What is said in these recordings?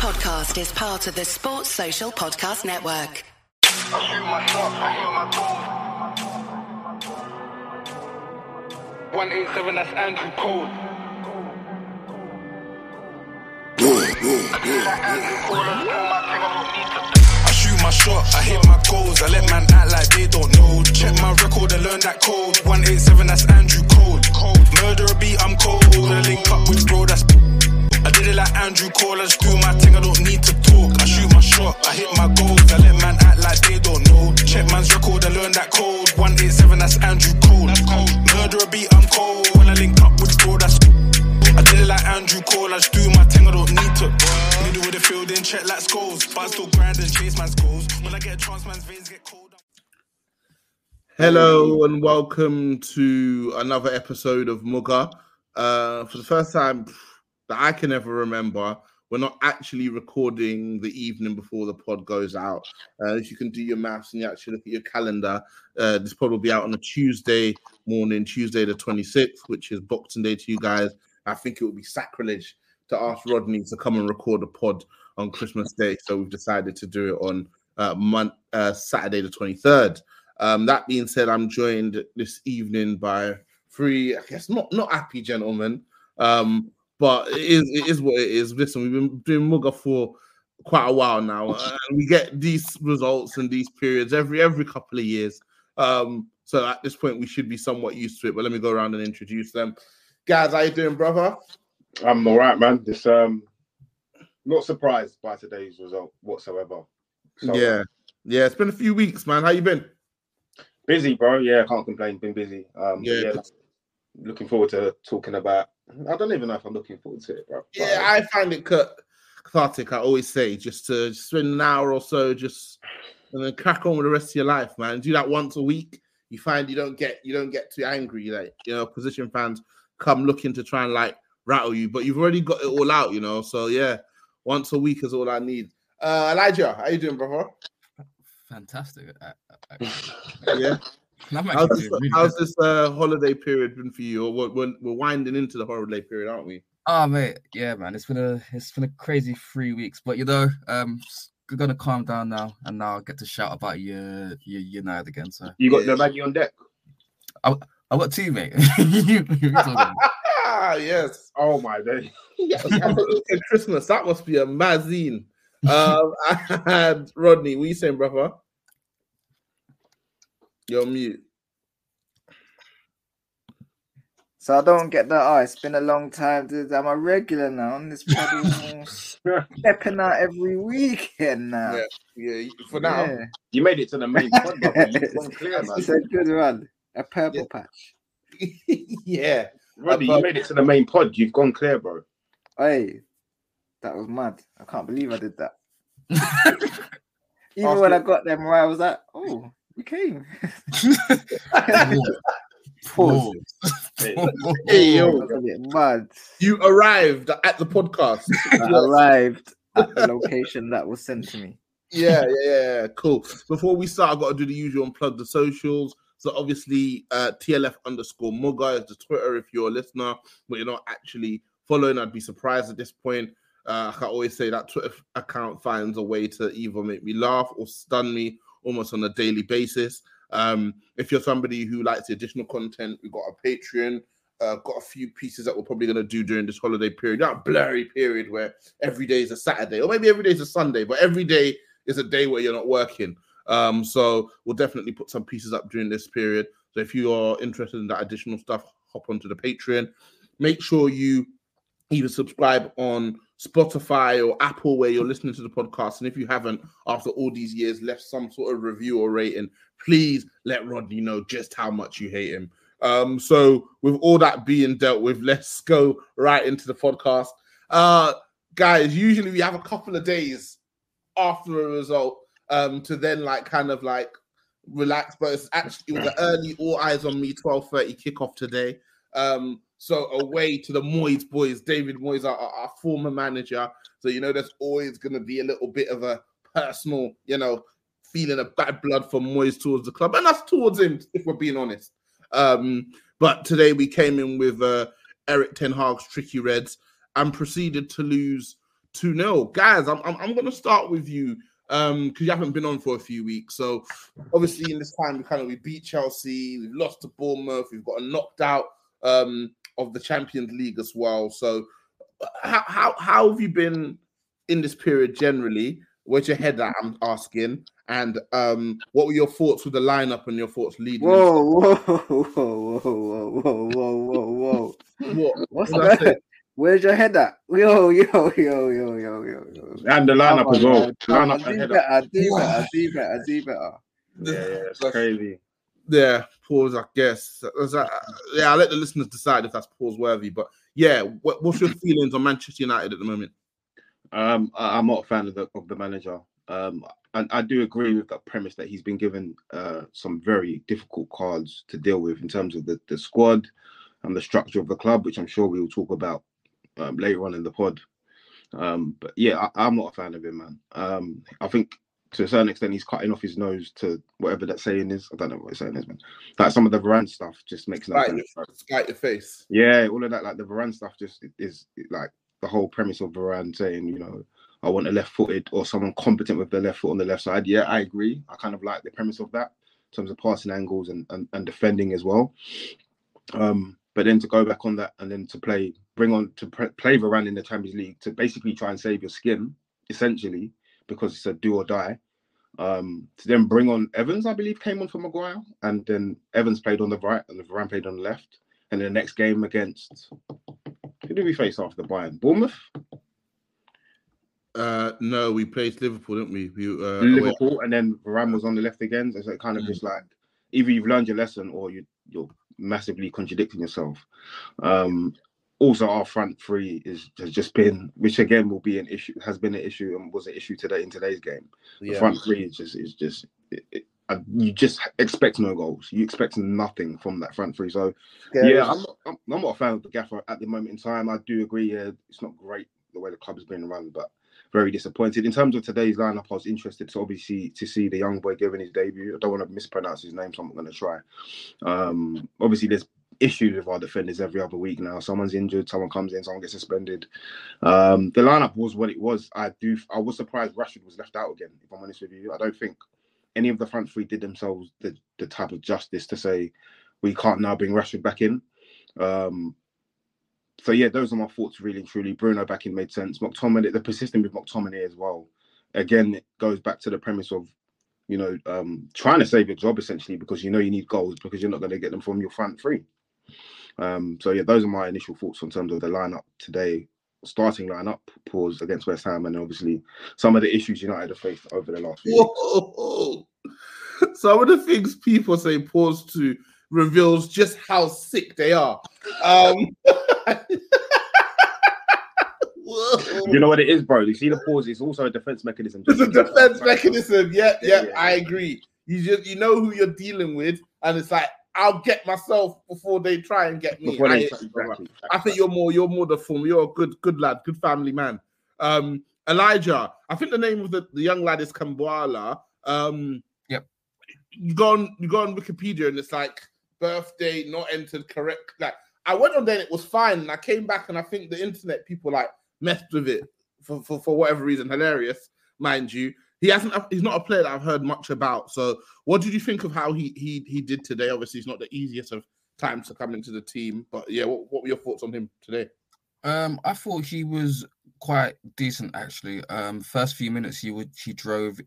podcast is part of the Sports Social Podcast Network. I shoot my shot, I hit my goal. 187, that's Andrew Cole. I shoot my shot, I hit my goals. I let man act like they don't know. Check my record and learn that code. 187, that's Andrew Cole. Murder a beat, I'm cold. I link up with bro, that's. I did it like Andrew Cole. I my thing, I don't need to talk. I shoot my shot, I hit my goals. I let man act like they don't know. Check man's record and learn that code. 187, that's Andrew Cole. Beat, I'm cold. When I link up with bro, that's. I did it like Andrew Cole, I just do my thing, I don't need to. Middle the field, check like skulls. But I still grind and chase goals. When I get a chance, man's veins get cold. Hello and welcome to another episode of MUGA. Uh, for the first time that I can ever remember, we're not actually recording the evening before the pod goes out. Uh, if you can do your maths and you actually look at your calendar, uh, this pod will be out on a Tuesday morning, Tuesday the 26th, which is Boxing Day to you guys. I think it would be sacrilege to ask Rodney to come and record a pod on Christmas Day, so we've decided to do it on uh, uh, Saturday the 23rd. Um, that being said, I'm joined this evening by three, I guess not not happy gentlemen, um, but it is it is what it is. Listen, we've been doing MUGA for quite a while now, and we get these results and these periods every every couple of years. Um, so at this point, we should be somewhat used to it. But let me go around and introduce them. Guys, how you doing, brother? I'm all right, man. This um, not surprised by today's result whatsoever. So, yeah, yeah. It's been a few weeks, man. How you been? busy, bro. Yeah, can't complain. Been busy. Um, Yeah. yeah, looking forward to talking about. I don't even know if I'm looking forward to it, bro. But, Yeah, I find it cut- cathartic. I always say just to just spend an hour or so, just and then crack on with the rest of your life, man. Do that once a week. You find you don't get you don't get too angry. Like you know, position fans come looking to try and like rattle you, but you've already got it all out, you know. So yeah, once a week is all I need. Uh, Elijah, how you doing, brother? Fantastic. Uh, uh, Yeah. I'm How's this, really how's this uh, holiday period been for you? Or we're, we're, we're winding into the holiday period, aren't we? Oh mate, yeah, man. It's been a it's been a crazy three weeks, but you know, um, we're gonna calm down now, and now I get to shout about your your United again. So you got Yeah. the Maggie on deck. I I got two, mate. You- you talking about- Ah, yes. Oh my day. At Christmas, that must be a mazine. Um, and Rodney, what you saying, brother? You're mute. So I don't get that. Oh, it's been a long time. Dude. I'm a regular now on this pod. stepping out every weekend now. Yeah, yeah. For now, Yeah. You made it to the main pod, brother. You've gone clear, man. It's a good run. A purple Yeah. patch. yeah. Roddy, you made it to the main pod. You've gone clear, bro. Hey, that was mad. I can't believe I did that. Even when I got them where I was like, oh, we came. Pause. Hey, yo. That's mad. You arrived at the podcast. I arrived at the location that was sent to me. yeah, yeah, yeah, cool. Before we start, I've got to do the usual and plug the socials. So obviously, uh, TLF underscore MUGA is the Twitter if you're a listener, but you're not actually following. I'd be surprised at this point. Uh, I always say that Twitter account finds a way to either make me laugh or stun me almost on a daily basis. Um, if you're somebody who likes the additional content, we've got a Patreon. Uh, got a few pieces that we're probably going to do during this holiday period. That blurry period where every day is a Saturday, or maybe every day is a Sunday, but every day is a day where you're not working. Um, so we'll definitely put some pieces up during this period. So if you are interested in that additional stuff, hop onto the Patreon. Make sure you either subscribe on Spotify or Apple where you're listening to the podcast. And if you haven't, after all these years, left some sort of review or rating, please let Rodney know just how much you hate him. Um, so with all that being dealt with, let's go right into the podcast. Uh guys, usually we have a couple of days after a result um to then like kind of like relax, but it's actually it was an early all eyes on me 12:30 kickoff today. Um, so away to the Moyes boys, David Moyes, our, our former manager. So you know, there's always going to be a little bit of a personal, you know, feeling of bad blood from Moyes towards the club, and us towards him, if we're being honest. Um, but today we came in with uh, Erik Ten Hag's tricky Reds and proceeded to lose 2 0. Guys, I'm, I'm, I'm going to start with you um because you haven't been on for a few weeks. So obviously in this time we kind of we beat Chelsea, we've lost to Bournemouth, we've got a knocked out um of the Champions League as well. So how how, how have you been in this period generally? Where's your head at? I'm asking. And um, what were your thoughts with the lineup and your thoughts leading? Whoa, whoa, whoa, whoa, whoa, whoa, whoa, whoa, into- What? What's what did I say? that? Where's your head at? Yo, yo, yo, yo, yo, yo, yo. And the lineup Come as well. man. Come on, Lineup Do ahead of- better, do better, do better, do better. Yeah, yeah, it's That's- crazy. Yeah, pause. I guess. Yeah, I'll let the listeners decide if that's pause worthy. But yeah, what, what's your feelings on Manchester United at the moment? Um, I, I'm not a fan of the of the manager. Um, and I do agree with that premise that he's been given uh, some very difficult cards to deal with in terms of the, the squad and the structure of the club, which I'm sure we will talk about um, later on in the pod. Um, but yeah, I, I'm not a fan of him, man. Um, I think to a certain extent he's cutting off his nose to whatever that saying is. I don't know what the saying is, man. Like some of the Varane stuff just makes no sense. spite your face. Yeah, all of that, like the Varane stuff, just is like the whole premise of Varane saying, you know, I want a left-footed or someone competent with the left foot on the left side. Yeah, I agree. I kind of like the premise of that in terms of passing angles and and, and defending as well. Um, but then to go back on that and then to play, bring on to pre- play Varane in the Champions League to basically try and save your skin, essentially, because it's a do or die. Um, to then bring on Evans, I believe, came on for Maguire, and then Evans played on the right and the Varane played on the left. And the next game against who did we face after Bayern? Bournemouth, Uh, no, we played Liverpool, didn't we? we uh, away- Liverpool, and then Varane was on the left again. So it kind of Mm. just like either you've learned your lesson or you you're massively contradicting yourself. Um, also, our front three is has just been, which again will be an issue, has been an issue, and was an issue today in today's game. The front three is just is just it, it, uh, you just expect no goals. You expect nothing from that front three. So yeah, I'm not, I'm, I'm not a fan of the gaffer at the moment in time. I do agree. Yeah, it's not great the way the club has been run, but very disappointed. In terms of today's lineup, I was interested to obviously to see the young boy giving his debut. I don't want to mispronounce his name, so I'm not going to try. Um, obviously, there's issues with our defenders every other week now. Someone's injured, someone comes in, someone gets suspended. Um, the lineup was what it was. I do. I was surprised Rashford was left out again. If I'm honest with you, I don't think any of the front three did themselves the, the type of justice to say we can't now bring Rashford back in. Um, so yeah, those are my thoughts really and truly. Bruno back in made sense. McTominay, the persistent with McTominay as well. Again, it goes back to the premise of, you know, um, trying to save your job essentially because you know you need goals because you're not going to get them from your front three. Um, so yeah, those are my initial thoughts in terms of the lineup today. Starting lineup, pause against West Ham, and obviously some of the issues United have faced over the last few weeks. Some of the things people say pause to reveals just how sick they are. Um. You know what it is, bro? You see the pause, it's also a defense mechanism. It's a defense mechanism. Yeah, yeah, Yeah, yeah. I agree. You just you know who you're dealing with, and it's like I'll get myself before they try and get me. I, they- exactly. I think you're more you're more the form. You're a good good lad, good family man. Um, Elijah, I think the name of the, the young lad is Kambwala. Um, Yep. You go on you go on Wikipedia and it's like birthday not entered correct. Like I went on there and it was fine, and I came back and I think the internet people like messed with it for, for, for whatever reason. Hilarious, mind you. He hasn't. He's not a player that I've heard much about. So, what did you think of how he he he did today? Obviously, it's not the easiest of times to come into the team, but yeah, what, what were your thoughts on him today? Um, I thought he was quite decent actually. Um, first few minutes he would he drove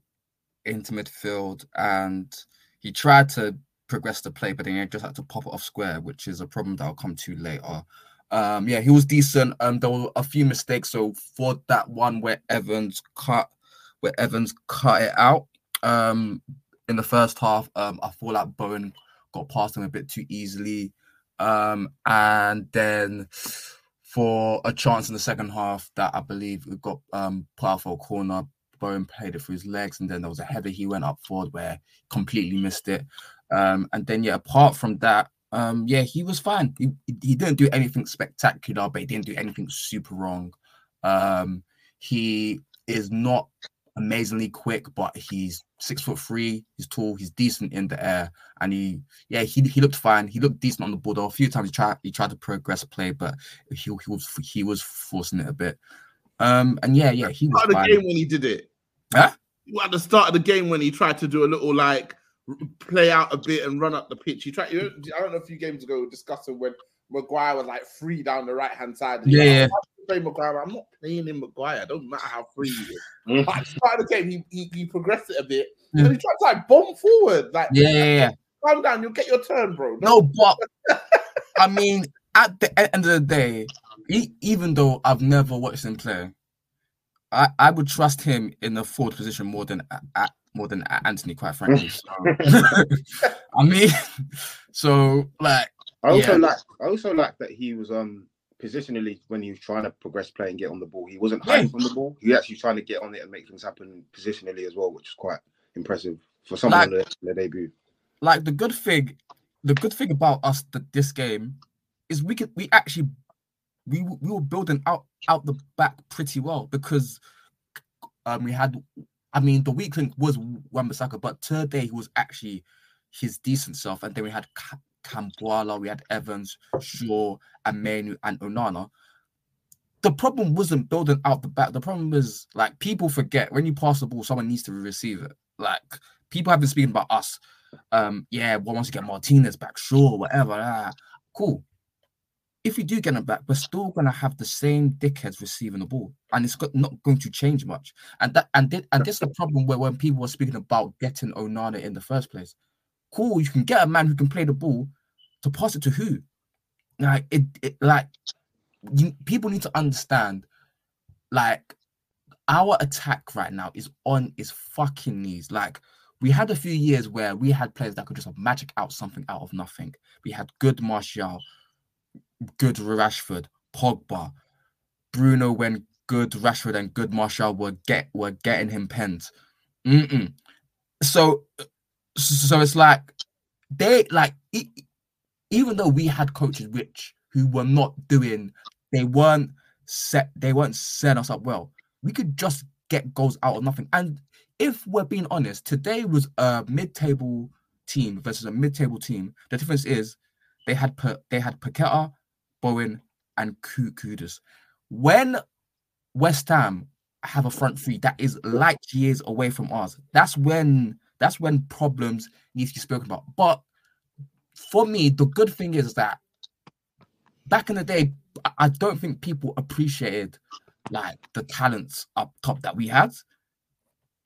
into midfield and he tried to progress the play, but then he just had to pop it off square, which is a problem that I'll come to later. Um, yeah, he was decent. Um, there were a few mistakes. So for that one where Evans cut, where Evans cut it out, um, in the first half, um, I feel like Bowen got past him a bit too easily. Um, and then for a chance in the second half that I believe we got um put out for a corner. Bowen played it through his legs, and then there was a header he went up forward where he completely missed it. Um, and then yeah, apart from that, um, yeah, he was fine. He, he didn't do anything spectacular, but he didn't do anything super wrong. Um, he is not amazingly quick, but he's six foot three. He's tall. He's decent in the air, and he, yeah, he, he looked fine. He looked decent on the. Though a few times he tried he tried to progress play, but he, he was he was forcing it a bit. Um, and yeah, yeah, he was the fine. game when he did it. Huh? At the start of the game when he tried to do a little like play out a bit and run up the pitch. He tried. You know, I don't know. A few games ago, we discussing when Maguire was like free down the right hand side. Yeah, yeah. Like, "Why Play Maguire. I'm not playing in Maguire. Don't matter how free he is. Mm. But at the start of the game, he, he, he progressed it a bit. Yeah. And he tried to like bomb forward. Like, Yeah, yeah, yeah. calm down. You'll get your turn, bro. No, but I mean, at the end of the day, e- even though I've never watched him play, I, I would trust him in the forward position more than a- a- more than A- Antony, quite frankly. So, I mean, so like, I also Yeah. like I also like that he was um positionally when he was trying to progress play and get on the ball. He wasn't Yeah. hiding from the ball. He was actually trying to get on it and make things happen positionally as well, which is quite impressive for someone Like- on their, debut. like the good thing, the good thing about us that this game is we could we actually we we were building out out the back pretty well because um we had I mean the weak link was Wan-Bissaka, but today he was actually his decent self, and then we had Ka- Kambwala, we had Evans, Shaw, and Mainoo and Onana. The problem wasn't building out the back. The problem was like people forget when you pass the ball, someone needs to receive it. Like people have been speaking about us um, yeah, one wants to get Martinez back, sure, whatever. ah, cool. If we do get him back, we're still gonna have the same dickheads receiving the ball, and it's got, not going to change much. And that and thi- and this is the problem where when people were speaking about getting Onana in the first place, cool, you can get a man who can play the ball to pass it to who? Like it, it like you, people need to understand, like our attack right now is on its fucking knees. Like we had a few years where we had players that could just magic out something out of nothing. We had good Martial, good Rashford, Pogba, Bruno when good Rashford and good Martial were get were getting him pens. Mm-mm. So so it's like they like e- even though we had coaches which who were not doing they weren't set they weren't setting us up well. We could just get goals out of nothing. And if we're being honest, today was a mid-table team versus a mid-table team. The difference is they had put they had Paqueta, Bowen, and Ku- Kudus. When West Ham have a front three that is light years away from ours, that's when that's when problems need to be spoken about. But for me, the good thing is that back in the day, I- don't think people appreciated like the talents up top that we had.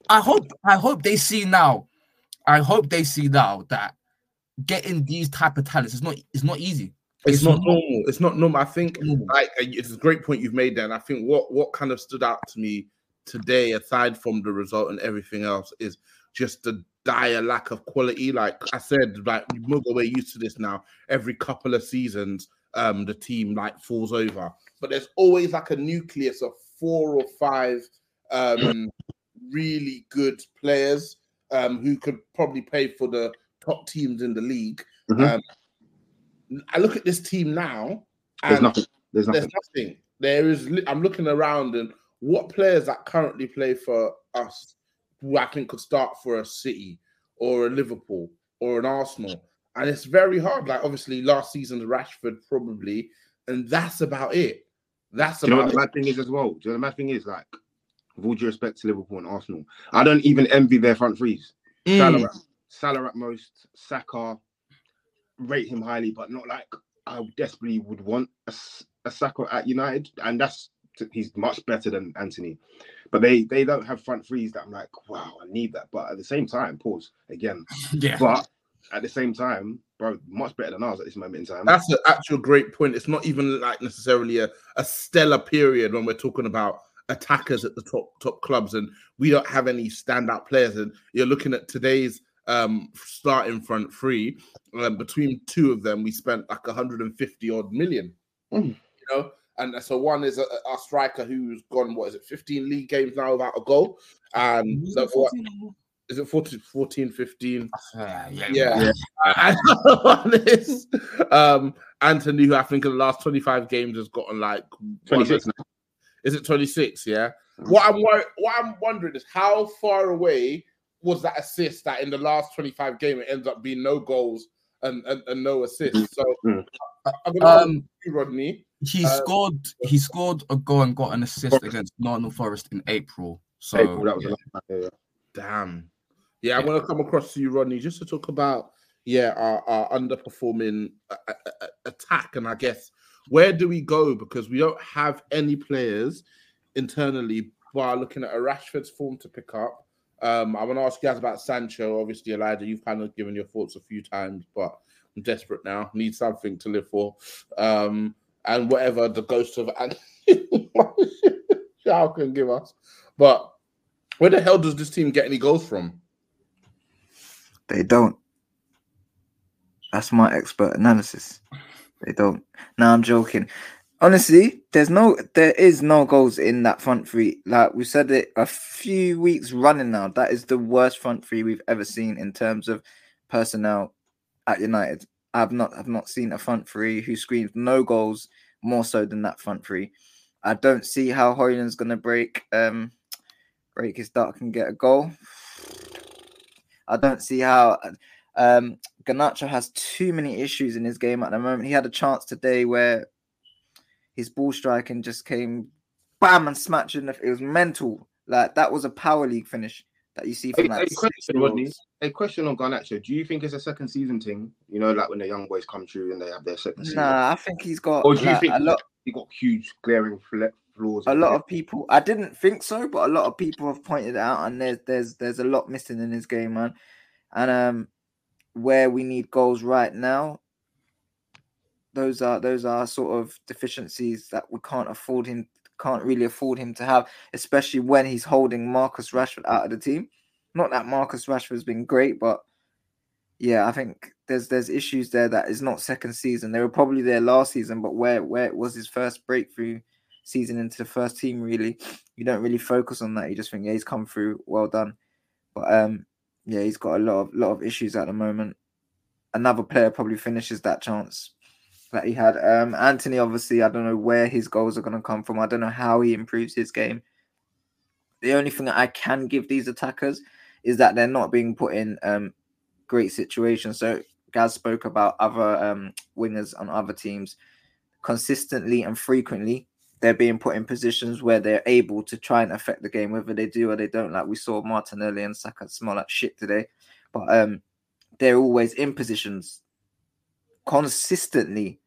I hope I hope they see now. I hope they see now that getting these type of talents is not it's not easy. It's, It's not not- normal. It's not normal. I think normal. like uh, it's a great point you've made there. And I think what what kind of stood out to me today, aside from the result and everything else, is just the dire lack of quality. Like I said, like we're used to this now. Every couple of seasons, um, the team like falls over. But there's always like a nucleus of four or five um really good players um who could probably play for the top teams in the league. Mhm. Um, I look at this team now, There's and nothing. There's nothing. there's nothing. There is. I'm looking around and what players that currently play for us, who I think could start for a City or a Liverpool or an Arsenal, and it's very hard. Like obviously last season's Rashford probably, and that's about it. That's Do you know what about the mad thing is as well? Do you know the mad thing is like, with all due respect to Liverpool and Arsenal, I don't even envy their front threes. Mm. Salah, Salah at most, Saka, rate him highly, but not like I desperately would want a, a Saka at United, and that's he's much better than Antony. But they they don't have front threes that I'm like, wow, I need that. But at the same time, pause again. Yeah. But at the same time, bro, much better than ours at this moment in time. That's an actual great point. It's not even like necessarily a, a stellar period when we're talking about attackers at the top top clubs, and we don't have any standout players. And you're looking at today's um starting front three. Um, between two of them, we spent like 150 odd million. Mm. You know, and so one is a, a striker who's gone. What is it? 15 league games now without a goal. And the, what, is it 14, 14 15? Yeah, yeah, Yeah. And the other one is um, Antony, who I think in the last 25 games has gotten like 26. Is it 26? Yeah. What I'm wor- what I'm wondering is how far away was that assist that in the last 25 game it ends up being no goals and, and, and no assists. So Mm. I- I'm gonna ask Um, you, Rodney. He Uh, scored. He scored a goal and got an assist against Nottingham Forest in April. So April, that was yeah. a long yeah, yeah. Damn. Yeah, I'm gonna come across to you, Rodney, just to talk about yeah our, our underperforming uh, uh, attack, and I guess where do we go because we don't have any players internally. While looking at a Rashford's form to pick up, um, I want to ask you guys about Sancho. Obviously, Elijah, you've kind of given your thoughts a few times, but I'm desperate now. Need something to live for, um, and whatever the ghost of Shao can give us. But where the hell does this team get any goals from? They don't. That's my expert analysis. They don't. Now I'm joking. Honestly, there's no, there is no goals in that front three. Like we said it a few weeks running now. That is the worst front three we've ever seen in terms of personnel at United. I've not, I've not seen a front three who screams no goals more so than that front three. I don't see how Højlund's gonna break, um, break his duck and get a goal. I don't see how. Um, Garnacho has too many issues in his game at the moment. He had a chance today where his ball striking just came bam and smacked in the. It was mental. Like that was a power league finish that you see A, from a that. question, Rodney. A question on Garnacho. Do you think it's a second season thing? You know, like when the young boys come through and they have their second season. Nah, I think he's got Or do you like, think a lot. he got huge glaring fla- flaws? A lot of people. I didn't think so, but a lot of people have pointed out, and there's there's there's a lot missing in his game, man. And um, where we need goals right now, those are those are sort of deficiencies that we can't afford him can't really afford him to have, especially when he's holding Marcus Rashford out of the team. Not that Marcus Rashford's been great, but yeah, I think there's there's issues there that is not second season. They were probably there last season, but where where it was his first breakthrough season into the first team, really, you don't really focus on that. You just think, yeah, he's come through, well done. But um, yeah, he's got a lot of lot of issues at the moment. Another player probably finishes that chance that he had. Um, Antony, obviously, I don't know where his goals are going to come from. I don't know how he improves his game. The only thing that I can give these attackers is that they're not being put in um, great situations. So Gaz spoke about other um, wingers on other teams consistently and frequently. They're being put in positions where they're able to try and affect the game, whether they do or they don't. Like we saw Martinelli and Saka smell like shit today, but um, they're always in positions consistently,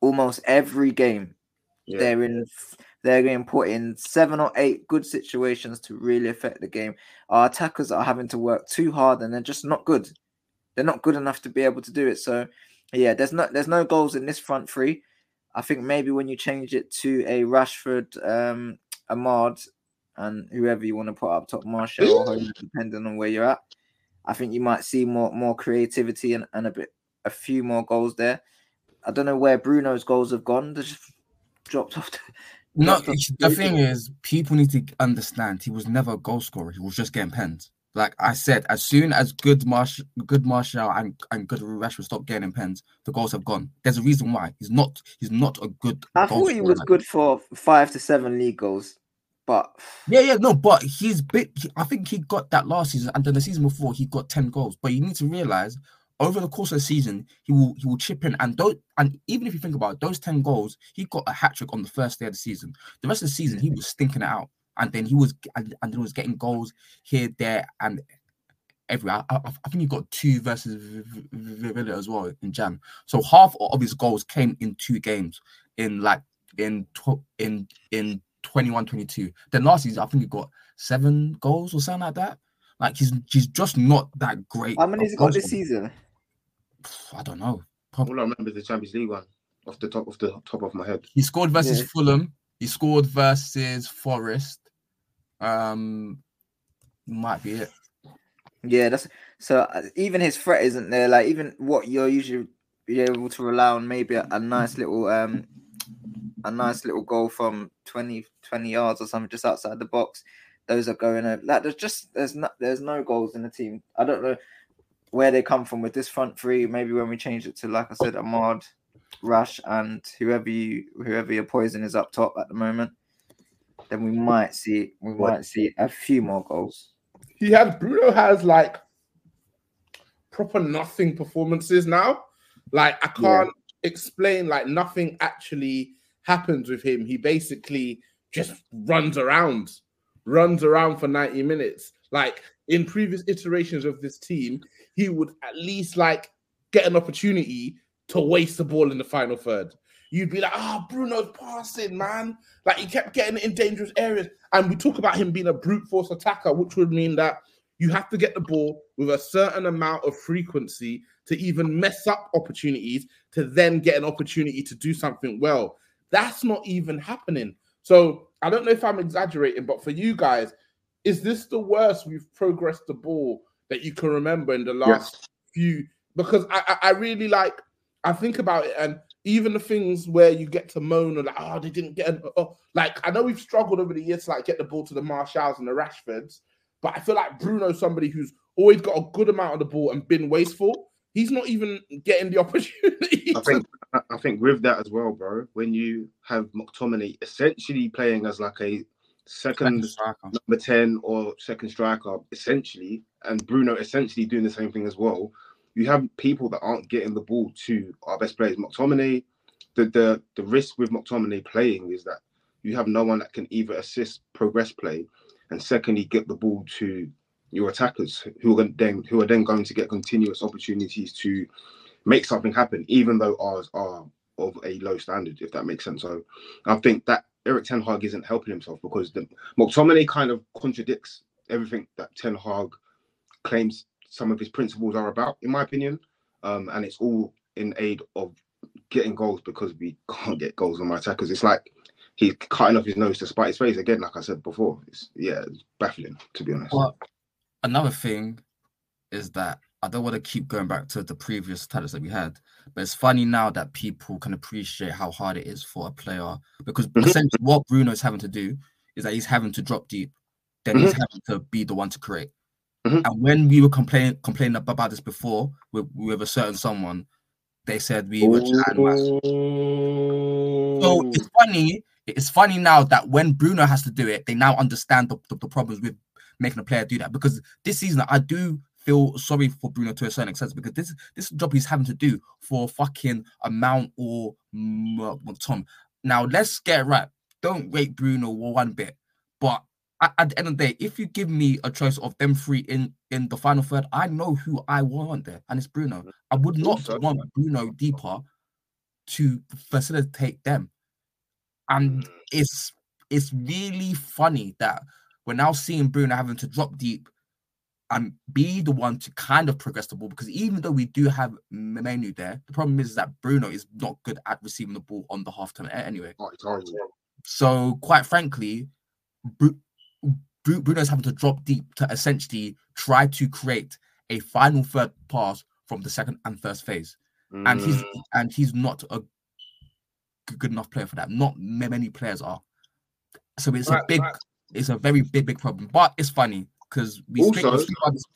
almost every game. Yeah. They're in. They're getting put in seven or eight good situations to really affect the game. Our attackers are having to work too hard, and they're just not good. They're not good enough to be able to do it. So, yeah, there's no there's no goals in this front three. I think maybe when you change it to a Rashford, um, Amad, and whoever you want to put up top, Martial depending on where you're at, I think you might see more more creativity and, and a bit a few more goals there. I don't know where Bruno's goals have gone. They just dropped off. The, No, dropped off the thing is, people need to understand he was never a goal scorer. He was just getting pens. Like I said, as soon as good Marsh, good Martial and, and good Rashford stop getting pens, the goals have gone. There's a reason why he's not. He's not a good. I thought he was good for five to seven league goals, but Yeah, yeah, no, but he's bit. he- I think he got that last season, and then the season before he got ten goals. But you need to realize over the course of the season, he will he will chip in, and don't and even if you think about it, those ten goals, he got a hat trick on the first day of the season. The rest of the season, he was stinking it out, and then he was and, and then he was getting goals here, there, and everywhere. I, I, I think he got two versus Villa as well in Jan. So half of his goals came in two games in like in tw- in in 21 22 then last season i think he got seven goals or something like that like he's he's just not that great how many has he got this season? I don't know All I remember is the Champions League one off the top of the top of my head. he scored versus Yeah. fulham he scored versus forest um might be it Yeah, that's so. uh, Even his threat isn't there. Like even what you're usually be able to rely on, maybe a, a nice little um, a nice little goal from 20, 20 yards or something just outside the box. Those are going over. Like there's just there's no there's no goals in the team. I don't know where they come from with this front three. Maybe when we change it to like I said, Amad, Rush, and whoever you whoever your poison is up top at the moment, then we might see we might see a few more goals. he has Bruno has like proper nothing performances now. Like I can't explain like nothing actually happens with him, he basically just runs around, runs around for 90 minutes. Like in previous iterations of this team, he would at least like get an opportunity to waste the ball in the final third. You'd be like, ah, oh, Bruno's passing, man. Like he kept getting in dangerous areas. And we talk about him being a brute force attacker, which would mean that you have to get the ball with a certain amount of frequency to even mess up opportunities to then get an opportunity to do something well. That's not even happening. So I don't know if I'm exaggerating, but for you guys, is this the worst we've progressed the ball that you can remember in the last yes. few? Because I, I, really like, I think about it, and even the things where you get to moan or like, oh, they didn't get, an, oh, like I know we've struggled over the years to like get the ball to the Martials and the Rashfords, but I feel like Bruno's somebody who's always got a good amount of the ball and been wasteful. He's not even getting the opportunity. I think I think with that as well, bro. When you have McTominay essentially playing as like a second number ten or second striker, essentially, and Bruno essentially doing the same thing as well, you have people that aren't getting the ball to our best players. McTominay, the the the risk with McTominay playing is that you have no one that can either assist progress play and secondly get the ball to your attackers who are then who are then going to get continuous opportunities to make something happen, even though ours are of a low standard, if that makes sense. So I think that Erik Ten Hag isn't helping himself because the McTominay kind of contradicts everything that Ten Hag claims some of his principles are about, in my opinion. Um, and it's all in aid of getting goals because we can't get goals on my attackers. It's like he's cutting off his nose to spite his face again. Like I said before, it's yeah, it's baffling to be honest. Well, another thing is that I don't want to keep going back to the previous titles that we had, but it's funny now that people can appreciate how hard it is for a player because mm-hmm. essentially what Bruno is having to do is that he's having to drop deep, then mm-hmm. he's having to be the one to create. Mm-hmm. And when we were complaining complaining about this before with, with a certain someone, they said we were So it's funny it's funny now that when Bruno has to do it, they now understand the, the, the, problems with making a player do that. Because this season, I do feel sorry for Bruno to a certain extent because this this job he's having to do for fucking amount or Tom. Now let's get right. Don't rate Bruno one bit, but at, the end of the day, if you give me a choice of them three in in the final third, I know who I want there, and it's Bruno. I would not want Bruno deeper to facilitate them and mm. it's it's really funny that we're now seeing Bruno having to drop deep and be the one to kind of progress the ball because even though we do have Mainoo there, the problem is that Bruno is not good at receiving the ball on the half turn anyway. So quite frankly, Bruno's having to drop deep to essentially try to create a final third pass from the second and first phase. Mm. And he's mm. and he's not a good enough player for that. Not many players are. So it's right, a big, right. it's a very big, big problem. But it's funny because we also, this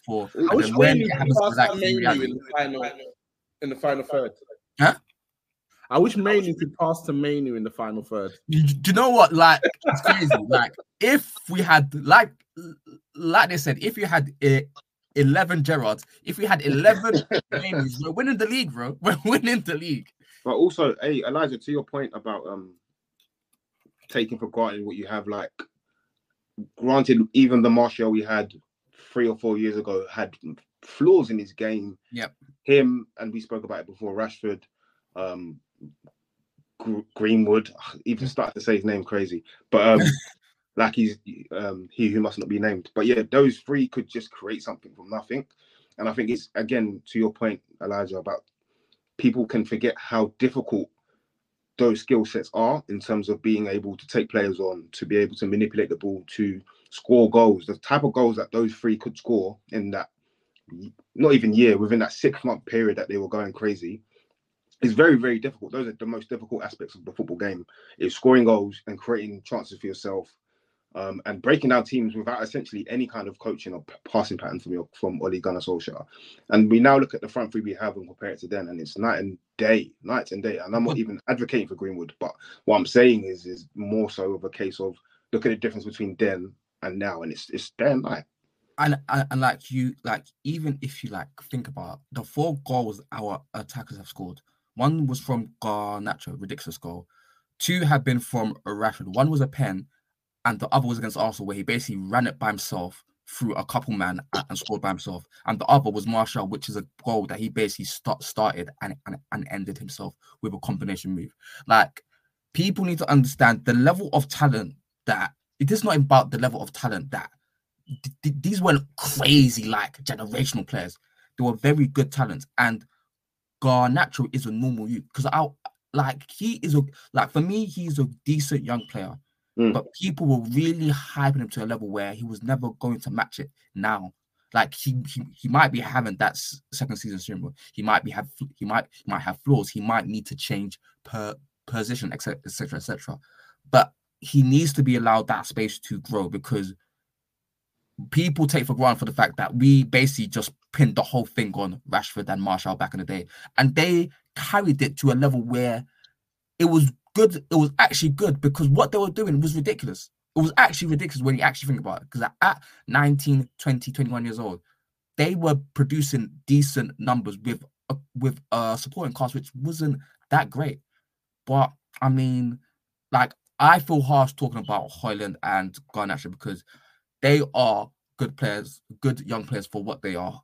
before. I wish when it happens exactly in the final, in the final third. Huh? I wish Mainoo could pass to Mainoo in the final third. You, do you know what? Like it's crazy. like if we had like like they said, if you had a 11 Gerrards, if we had 11 Mainoos, we're winning the league, bro. We're winning the league. But also, hey, Elijah, to your point about um taking for granted what you have, like granted, even the Martial we had three or four years ago had flaws in his game. Yep. Him and we spoke about it before. Rashford, um, Greenwood. Even started to say his name crazy, but um, like he's um he who must not be named. But yeah, those three could just create something from nothing. And I think it's again to your point, Elijah, about people can forget how difficult those skill sets are in terms of being able to take players on, to be able to manipulate the ball, to score goals. The type of goals that those three could score in that, not even year, within that six month period that they were going crazy, is very, very difficult. Those are the most difficult aspects of the football game: is scoring goals and creating chances for yourself, um, and breaking down teams without essentially any kind of coaching or passing pattern from your, from Ole Gunnar Solskjaer. And we now look at the front three we have and compare it to then, and it's night and day, night and day. And I'm not even advocating for Greenwood, but what I'm saying is is more so of a case of look at the difference between then and now, and it's it's day and night. And, and, and like you like even if you like think about the four goals our attackers have scored, one was from Garnacho, ridiculous goal. two have been from Rashford. One was a pen, and the other was against Arsenal, where he basically ran it by himself through a couple man and scored by himself. And the other was Martial, which is a goal that he basically start, started and, and, and ended himself with a combination move. Like people need to understand the level of talent that it is not about the level of talent that th- these weren't crazy like generational players. They were very good talents, and Garnacho is a normal youth because I like he is a like for me he's a decent young player, mm. but people were really hyping him to a level where he was never going to match it. Now, like he he, he might be having that second season syndrome. He might be have he might he might have flaws. He might need to change per position, etc., etc., etc. But he needs to be allowed that space to grow because people take for granted for the fact that we basically just pinned the whole thing on Rashford and Martial back in the day, and they carried it to a level where it was good. It was actually good because what they were doing was ridiculous. It was actually ridiculous when you actually think about it. Because at 19, 20, 21 years old, they were producing decent numbers with a, with a supporting cast which wasn't that great. But I mean, like I feel harsh talking about Højlund and Garnacho because they are good players, good young players for what they are.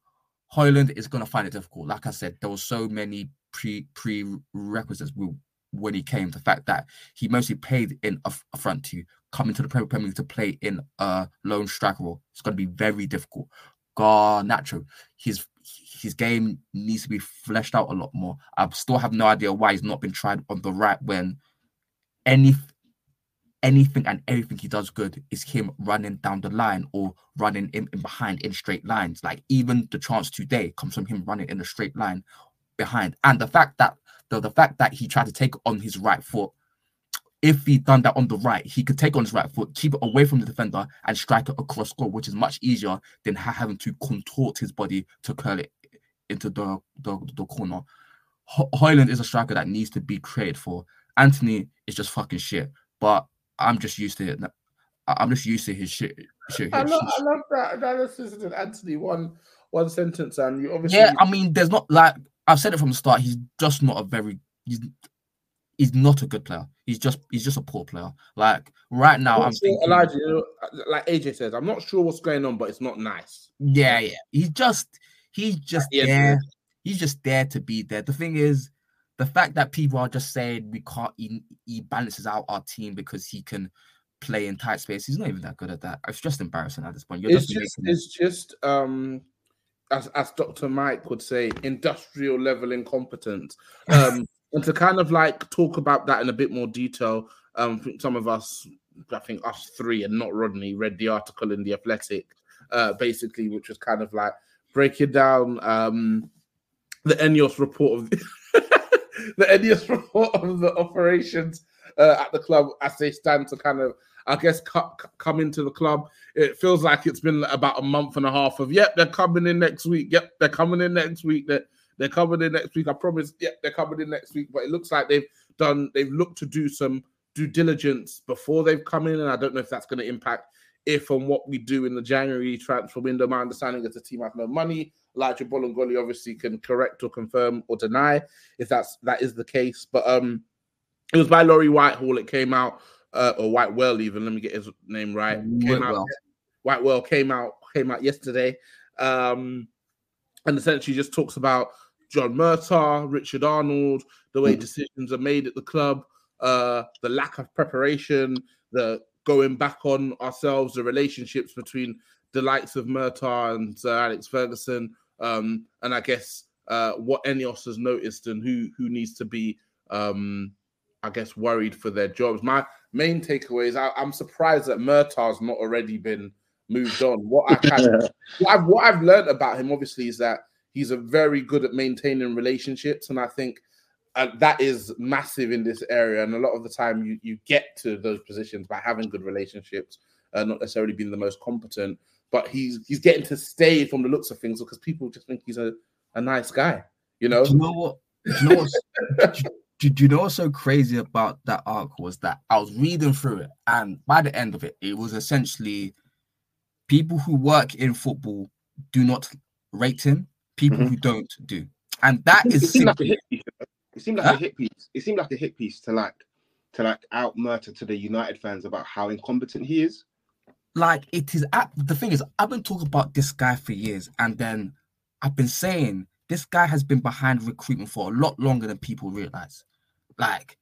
Højlund is going to find it difficult. Like I said, there were so many pre prerequisites when he came. The fact that he mostly played in a, front two, coming to the Premier League to play in a lone striker role, it's going to be very difficult. Garnacho, his his game needs to be fleshed out a lot more. I still have no idea why he's not been tried on the right when any anything and everything he does good is him running down the line or running in, in behind in straight lines. Like even the chance today comes from him running in a straight line behind. And the fact that the, the fact that he tried to take on his right foot, if he'd done that on the right, he could take on his right foot, keep it away from the defender, and strike it across goal, which is much easier than having to contort his body to curl it into the the, the corner. Ho- Højlund is a striker that needs to be created for. Antony is just fucking shit. But I'm just used to it. I'm just used to his shit. shit I, love, I love that analysis of Antony. One one sentence, and you obviously. Yeah, I mean, there's not like I've said it from the start. He's just not a very. He's he's not a good player. He's just he's just a poor player. Like right now, I'm, I'm thinking, Elijah, you know, like AJ says, I'm not sure what's going on, but it's not nice. Yeah, yeah. He's just he's just yeah, there. He's just there to be there. The thing is, the fact that people are just saying we can't he, he balances out our team because he can play in tight space. He's not even that good at that. It's just embarrassing at this point. You're it's just, just it's just um as as Dr. Mike would say, industrial level incompetence. Um and to kind of like talk about that in a bit more detail, um some of us I think us three and not Rodney read the article in the Athletic, uh basically, which was kind of like breaking down um the Ineos report of the the Ineos report of the operations uh, at the club as they stand to kind of, I guess, coming to the club. It feels like it's been about a month and a half of, yep, they're coming in next week. Yep, they're coming in next week. They're, they're coming in next week. I promise, yep, they're coming in next week. But it looks like they've done, they've looked to do some due diligence before they've come in. And I don't know if that's going to impact if and what we do in the January transfer window. My understanding is the team have no money. Elijah Bolingoli obviously can correct or confirm or deny if that's that is the case. But um, it was by Laurie Whitehall. It came out, uh, or Whitwell even. Let me get his name right. Came Whitwell. out, Whitewell came out came out yesterday, um, and essentially just talks about John Murtough, Richard Arnold, the way mm. decisions are made at the club, uh, the lack of preparation, the going back on ourselves, the relationships between the likes of Murtough and Sir Alex Ferguson, um, and I guess uh, what Ineos has noticed and who who needs to be, um, I guess, worried for their jobs. My main takeaways. is I, am surprised that Murtough's not already been moved on. What I kind of, what, I've, what I've learned about him, obviously, is that he's a very good at maintaining relationships, and I think uh, that is massive in this area. And a lot of the time, you you get to those positions by having good relationships, uh, not necessarily being the most competent but he's he's getting to stay from the looks of things because people just think he's a, a nice guy. You know. Do you know what? Do you know what's, do, do, you know what's so crazy about that arc was that I was reading through it, and by the end of it, it was essentially people who work in football do not rate him. People mm-hmm. who don't do, and that it is seemed like a hit piece. It seemed like huh? a hit piece. It seemed like a hit piece to like to like out murder to the United fans about how incompetent he is? Like it is. At, the thing is, I've been talking about this guy for years, and then I've been saying this guy has been behind recruitment for a lot longer than people realize. Like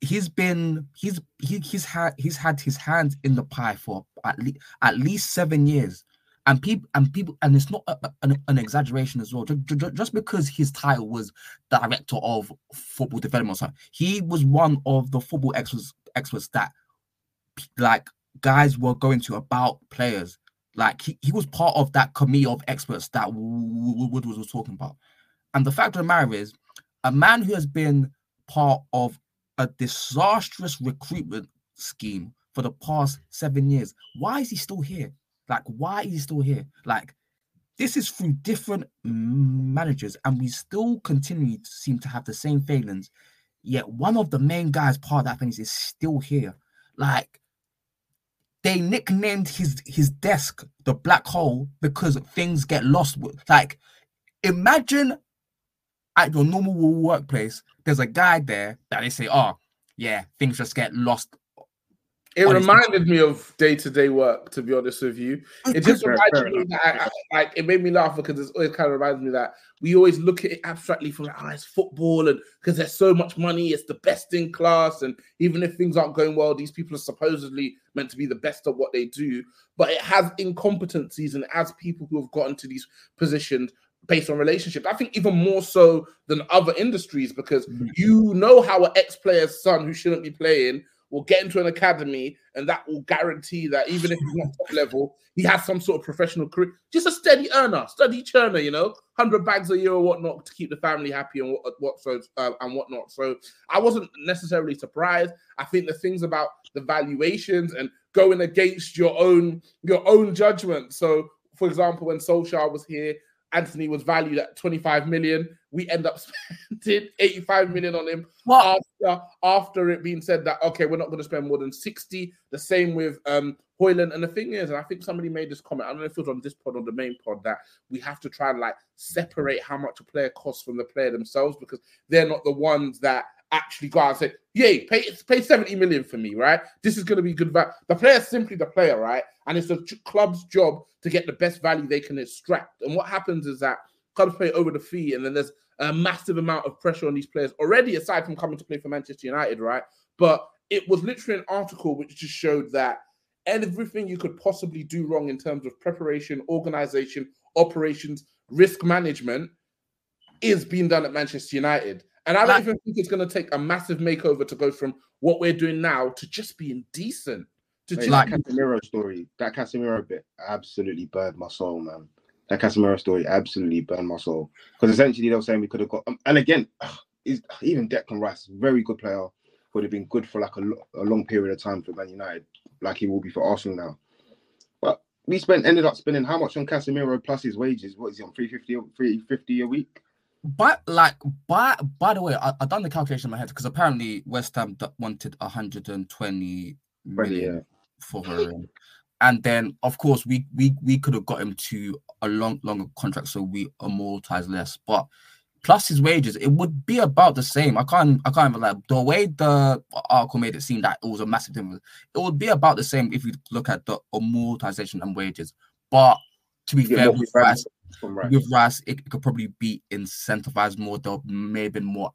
he's been he's he, he's had he's had his hands in the pie for at least at least seven years. And people and people and it's not a, an, exaggeration as well. Just, just, because his title was director of football development so he was one of the football experts experts that like guys were going to about players. Like he, he was part of that committee of experts that wood was talking about. And the fact of the matter is a man who has been part of a disastrous recruitment scheme for the past seven years. Why is he still here? Like, why is he still here? Like, this is through different managers, and we still continue to seem to have the same failings. Yet one of the main guys part of that thing is still here. Like, they nicknamed his his desk the black hole because things get lost. Like, imagine at your normal workplace, there's a guy there that they say, oh, yeah, things just get lost. It reminded me of day to day work, to be honest with you. Oh, it just reminded me that, I, I, like, it made me laugh because it always kind of reminds me that we always look at it abstractly from like, oh, it's football, and because there's so much money, it's the best in class. And even if things aren't going well, these people are supposedly meant to be the best at what they do. But it has incompetencies, and as people who have gotten to these positions based on relationships. I think even more so than other industries because mm-hmm. you know how an ex player's son who shouldn't be playing will get into an academy and that will guarantee that even if he's not top level, he has some sort of professional career. Just a steady earner, steady churner, you know, hundred bags a year or whatnot to keep the family happy and what, what so uh, and whatnot. So I wasn't necessarily surprised. I think the things about the valuations and going against your own your own judgment. So, for example, when Solskjaer was here, Antony was valued at 25 million. We end up spending 85 million on him what? after after it being said that okay, we're not going to spend more than 60. The same with um Højlund. And the thing is, and I think somebody made this comment. I don't know if it was on this pod or the main pod that we have to try and like separate how much a player costs from the player themselves because they're not the ones that actually go out and say, "Yay, pay pay 70 million for me, right? This is going to be good value." The player is simply the player, right? And it's the club's job to get the best value they can extract. And what happens is that clubs pay over the fee, and then there's a massive amount of pressure on these players already, aside from coming to play for Manchester United, right? But it was literally an article which just showed that everything you could possibly do wrong in terms of preparation, organization, operations, risk management is being done at Manchester United. And I don't even think it's going to take a massive makeover to go from what we're doing now to just being decent. To just like Casemiro story, that Casemiro bit absolutely burned my soul, man. That Casemiro story absolutely burned my soul because essentially they were saying we could have got, um, and again, is even Declan Rice, very good player, would have been good for like a, a long period of time for Man United, like he will be for Arsenal now. But we spent ended up spending how much on Casemiro plus his wages? What is he on 350, 350 a week? But like, by by the way, I, I done the calculation in my head because apparently West Ham wanted 120 million yeah. for her, and then of course we we we could have got him to a long longer contract, so we amortize less. But plus his wages, it would be about the same. I can't I can't even like the way the article made it seem that it was a massive difference. It would be about the same if you look at the amortization and wages. But to be fair, with Rice, with Rice, it, it, could probably be incentivized more. There may have been more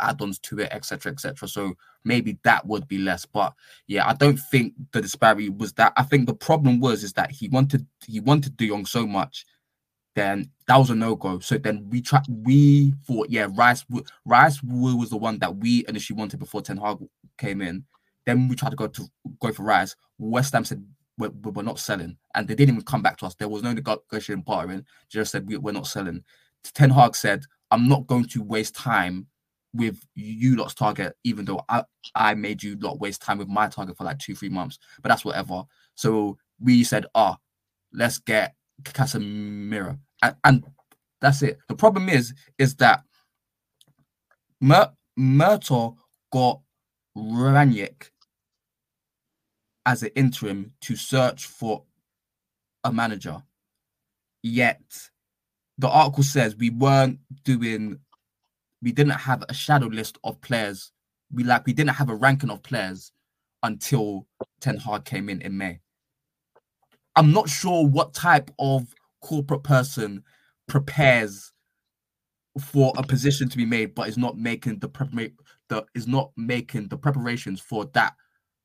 add-ons to it, etc., etc. So maybe that would be less. But yeah, I don't think the disparity was that. I think the problem was is that he wanted he wanted De Jong so much, then that was a no-go. So then we tried. We thought, yeah, Rice Rice was the one that we initially wanted before Ten Hag came in. Then we tried to go to go for Rice. West Ham said we're, we're not selling. And they didn't even come back to us. There was no negotiation bartering. Just said, we, we're not selling. Ten Hag said, I'm not going to waste time with you lot's target, even though I, I made you lot waste time with my target for like two, three months. But that's whatever. So we said, ah, oh, let's get Casemiro. And, and that's it. The problem is, is that Mer- Murtough got Rangnick as an interim to search for a manager. Yet the article says we weren't doing, we didn't have a shadow list of players we like we didn't have a ranking of players until Ten Hag came in in May. I'm not sure what type of corporate person prepares for a position to be made, but is not making the prep the is not making the preparations for that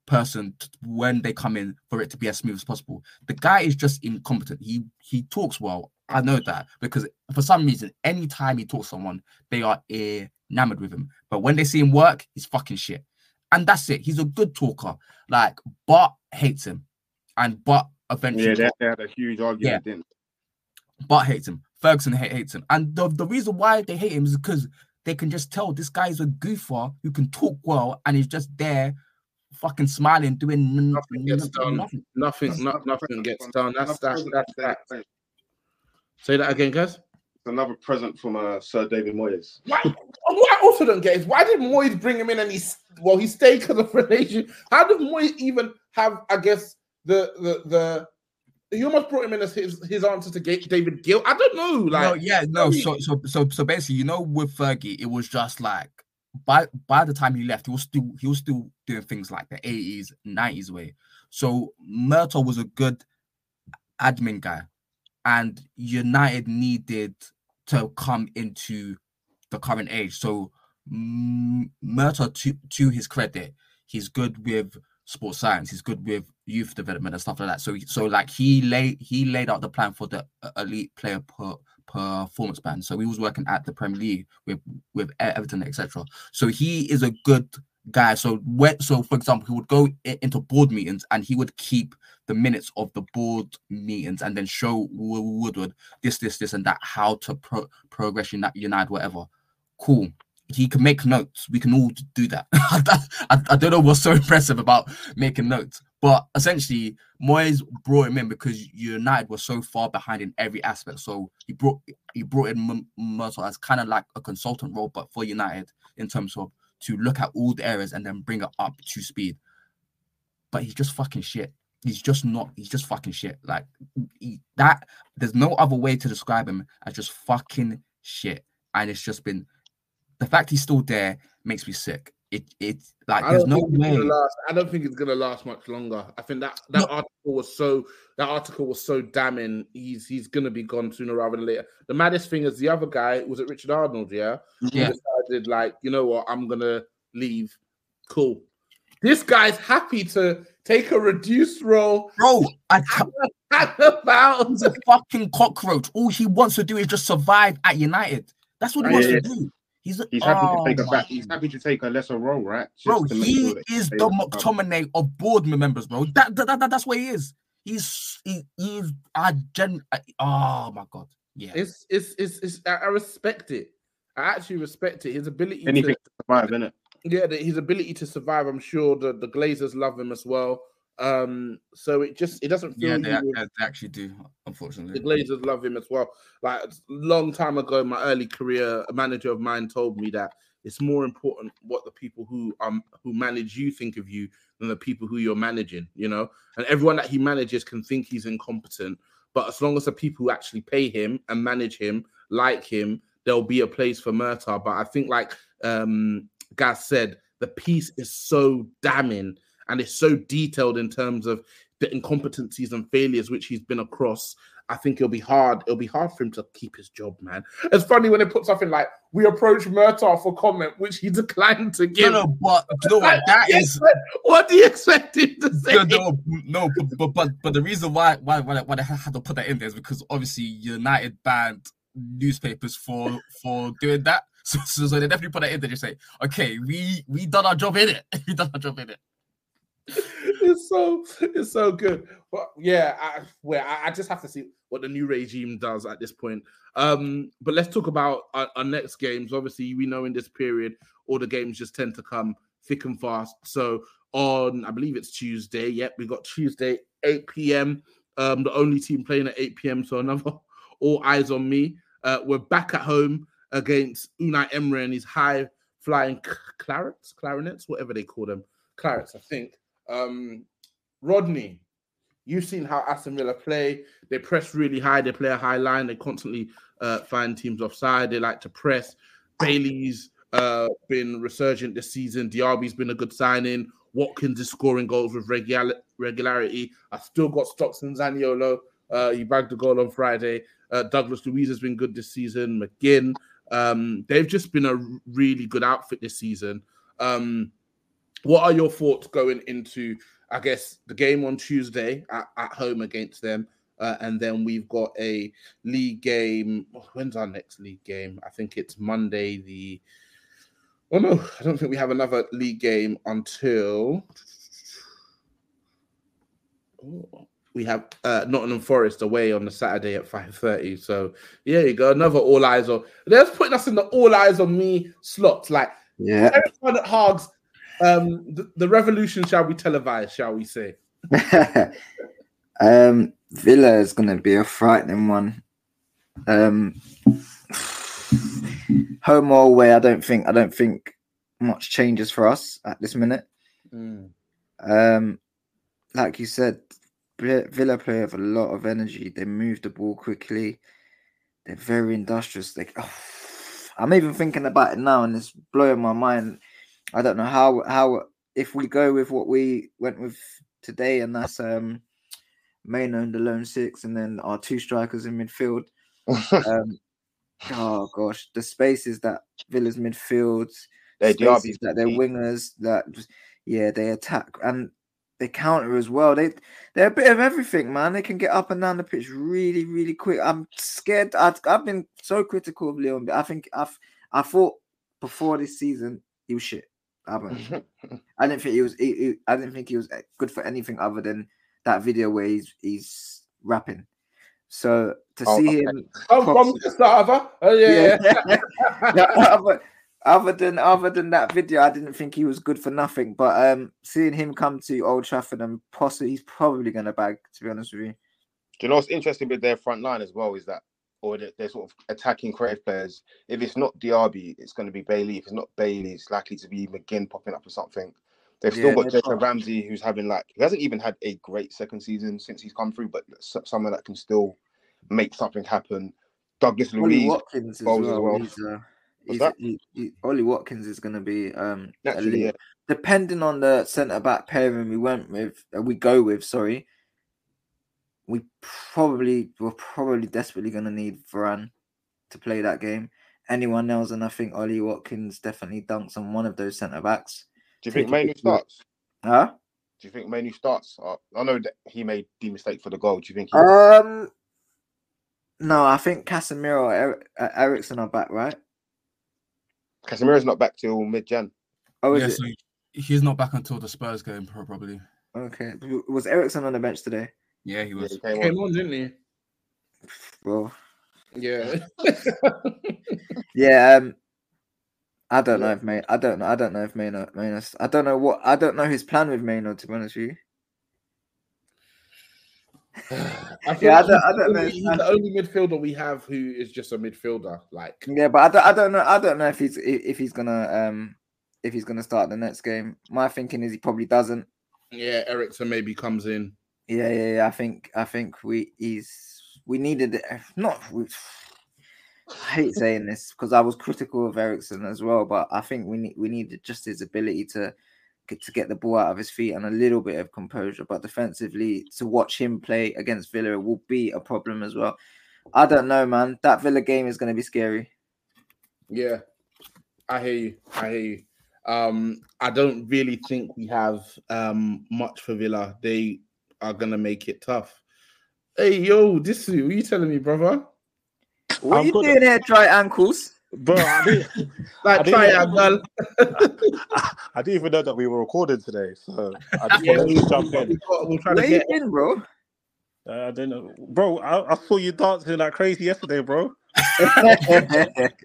person t- when they come in for it to be as smooth as possible. The guy is just incompetent. He he talks well. I know that because for some reason, anytime he talks to someone, they are enamored with him. But when they see him work, he's fucking shit. And that's it. He's a good talker. Like, but hates him. And but eventually. Yeah, they, they had a huge argument, Yeah. but hates him. Ferguson ha- hates him. And the, the reason why they hate him is because they can just tell this guy is a goofer who can talk well and he's just there fucking smiling, doing n- Nothing gets n- done. nothing. Nothing, no, nothing gets done. That's that's that's that. Say that again, guys. It's another present from uh, Sir David Moyes. Why? What I also don't get is why did Moyes bring him in and he's well he stayed because of relation. How did Moyes even have? I guess the the the he almost brought him in as his, his answer to David Gill. I don't know. Like no, yeah, no. So, so, so, so basically, you know, with Fergie, it was just like by by the time he left, he was still he was still doing things like the eighties, nineties way. So Murtough was a good admin guy, and United needed to come into the current age. So Murtough, to to his credit, he's good with sports science. He's good with youth development and stuff like that. So, so like he laid he laid out the plan for the uh, elite player per, performance plan. So he was working at the Premier League with with Everton, etc. So he is a good guy. So when, so for example, he would go into board meetings and he would keep the minutes of the board meetings and then show Woodward this, this, this, and that how to pro- progress United, United, whatever. Cool. He can make notes. We can all do that. I, I don't know what's so impressive about making notes, but essentially, Moyes brought him in because United was so far behind in every aspect. So he brought he brought in M- as kind of like a consultant role, but for United in terms of to look at all the areas and then bring it up to speed. But he's just fucking shit. He's just not. He's just fucking shit. Like he, that. There's no other way to describe him as just fucking shit. And it's just been the fact he's still there makes me sick. It it like there's no way. I don't think it's gonna last much longer. I think that that No. article was so that article was so damning. He's he's gonna be gone sooner rather than later. The maddest thing is the other guy was it Richard Arnold, yeah? Yeah. decided like, you know what, I'm gonna leave. Cool. This guy's happy to take a reduced role Bro, I ca- about he's a fucking cockroach. All he wants to do is just survive at United. That's what he wants to do. He's, He's happy oh to take a back. He's happy to take a lesser role, right? Just bro, he sure that is the don't. McTominay of board members, bro. That, that, that- that's where he is. He's he, he's I gen. I- oh my god, yeah. it's, it's it's it's I I respect it. I actually respect it. His ability Anything to to survive, innit? yeah, the, his ability to survive. I'm sure the the Glazers love him as well. Um, so it just it doesn't feel yeah, they, with- they- they actually do. Unfortunately, the Glazers love him as well. Like a long time ago in my early career, a manager of mine told me that it's more important what the people who um who manage you think of you than the people who you're managing. You know, and everyone that he manages can think he's incompetent, but as long as the people who actually pay him and manage him like him, there'll be a place for Murtough. But I think, like um Gaz said, the piece is so damning and it's so detailed in terms of the incompetencies and failures which he's been across. I think it'll be hard. It'll be hard for him to keep his job, man. It's funny when they put something like "We approached Murtough for comment," which he declined to no, give. no, but you know what? That is what do you expect him to say? no, no, no, but, but but but the reason why why why, why they had to put that in there is because obviously United banned newspapers for for doing that. So, so, so they definitely put that in there. Just say, okay, we we done our job in it. we done our job in it. It's so it's so good. But yeah, I, well, I, I just have to see what the new regime does at this point. Um, but let's talk about our, our next games. Obviously, we know in this period all the games just tend to come thick and fast. So on, I believe it's Tuesday. Yep, we got Tuesday 8 p.m. Um, the only team playing at 8 p.m. So another all eyes on me. Uh, we're back at home against Unai Emery and his high flying c- clarets, clarinets, whatever they call them, clarets, I think. Um, Rodney, you've seen how Aston Villa play. They press really high. They play a high line. They constantly uh, find teams offside. They like to press. Bailey's uh, been resurgent this season. Diaby's been a good signing. Watkins is scoring goals with regular- regularity. I still got Stocks and Zaniolo. Uh, he bagged a goal on Friday. Uh, Douglas Luiz has been good this season. McGinn. Um, they've just been a really good outfit this season. Um, what are your thoughts going into, I guess, the game on Tuesday at, at home against them? Uh, and then we've got a league game. when's our next league game? I think it's Monday. The oh no, I don't think we have another league game until Oh, we have uh, Nottingham Forest away on the Saturday at five thirty. So yeah, you go another all eyes on. They're putting us in the all eyes on me slot. Like Yeah. everyone at Hogs, um, the, the revolution shall be televised, shall we say? um, Villa is going to be a frightening one. Um, home or away, I don't think. I don't think much changes for us at this minute. Um, like you said, Villa play with a lot of energy. They move the ball quickly. They're very industrious. Like, I'm even thinking about it now, and it's blowing my mind. I don't know how how if we go with what we went with today, and that's um Mainoo and the lone six, and then our two strikers in midfield. um, oh gosh, the spaces that Villa's midfield, They're spaces that their wingers that yeah they attack and they counter as well. They they're a bit of everything, man. They can get up and down the pitch really, really quick. I'm scared. I've, I've been so critical of Leon. but I think I've I thought before this season he was shit. I haven't. I didn't think he was. He, he- I didn't think he was eh, good for anything other than that video where he's he's rapping. So to Oh, see okay. him, Oh, Props. from Cassava. Oh yeah. yeah. No, other, other than other than that video, I didn't think he was good for nothing. But um, seeing him come to Old Trafford and possibly he's probably going to bag. To be honest with you, Do you know what's interesting with their front line as well is that, or they're, they're sort of attacking creative players. If it's not Diaby, it's going to be Bailey. If it's not Bailey, it's likely to be McGinn popping up or something. They've still Yeah, got Jacob Ramsey, who's having like he hasn't even had a great second season since he's come through, but someone that can still make something happen. Douglas Luiz, Watkins as well. well. He's, uh, he's, that? he, he, Ollie Watkins is going to be um naturally, yeah. depending on the centre back pairing we went with, uh, we go with. Sorry, we probably we're probably desperately going to need Varane to play that game. Anyone else, and I think Ollie Watkins definitely dunks on one of those centre backs. Do you think Take a Mainoo starts? Huh? Do you think Mainoo starts? Uh, I know that he made the mistake for the goal. Do you think? He, Um, no, I think Casemiro, er- uh, Eriksen are back, right? Casemiro's not back till mid-Jan. Oh, is yeah, it? so he's not back until the Spurs game, probably. Okay. Was Eriksen on the bench today? Yeah, he Yeah, was. he came Came on. on, didn't he? Well, Yeah. yeah. Um, I don't know if May. I don't know. I don't know if Maynard. Maynard. I don't know what. I don't know his plan with Maynard. To be honest with you. I Yeah, I don't- I he's the don't know only- his He's the only midfielder we have who is just a midfielder. Like, Yeah, but I don't, I don't know. I don't know if he's if if he's gonna um if he's gonna start the next game. My thinking is he probably doesn't. yeah, Eriksen maybe comes in. Yeah, yeah, yeah. I think I think we he's we needed it. Not we, I hate saying this because I was critical of Eriksen as well, but I think we need we needed just his ability to get to get the ball out of his feet and a little bit of composure. But defensively, to watch him play against Villa will be a problem as well. I don't know, man. That Villa game is going to be scary. Yeah, I hear you. I hear you. Um, I don't really think we have um much for Villa. They are gonna make it tough. Hey, yo, this is what are you telling me, brother? What I'm are you good. doing here, dry ankles? Bro, I didn't, Like I didn't- triangle. I didn't even know that we were recording today. So I just Yeah, wanted we, to jump in. we got, we're trying Where to you get. been, bro? Uh, I didn't know. Bro, I, I saw you dancing like crazy yesterday, bro.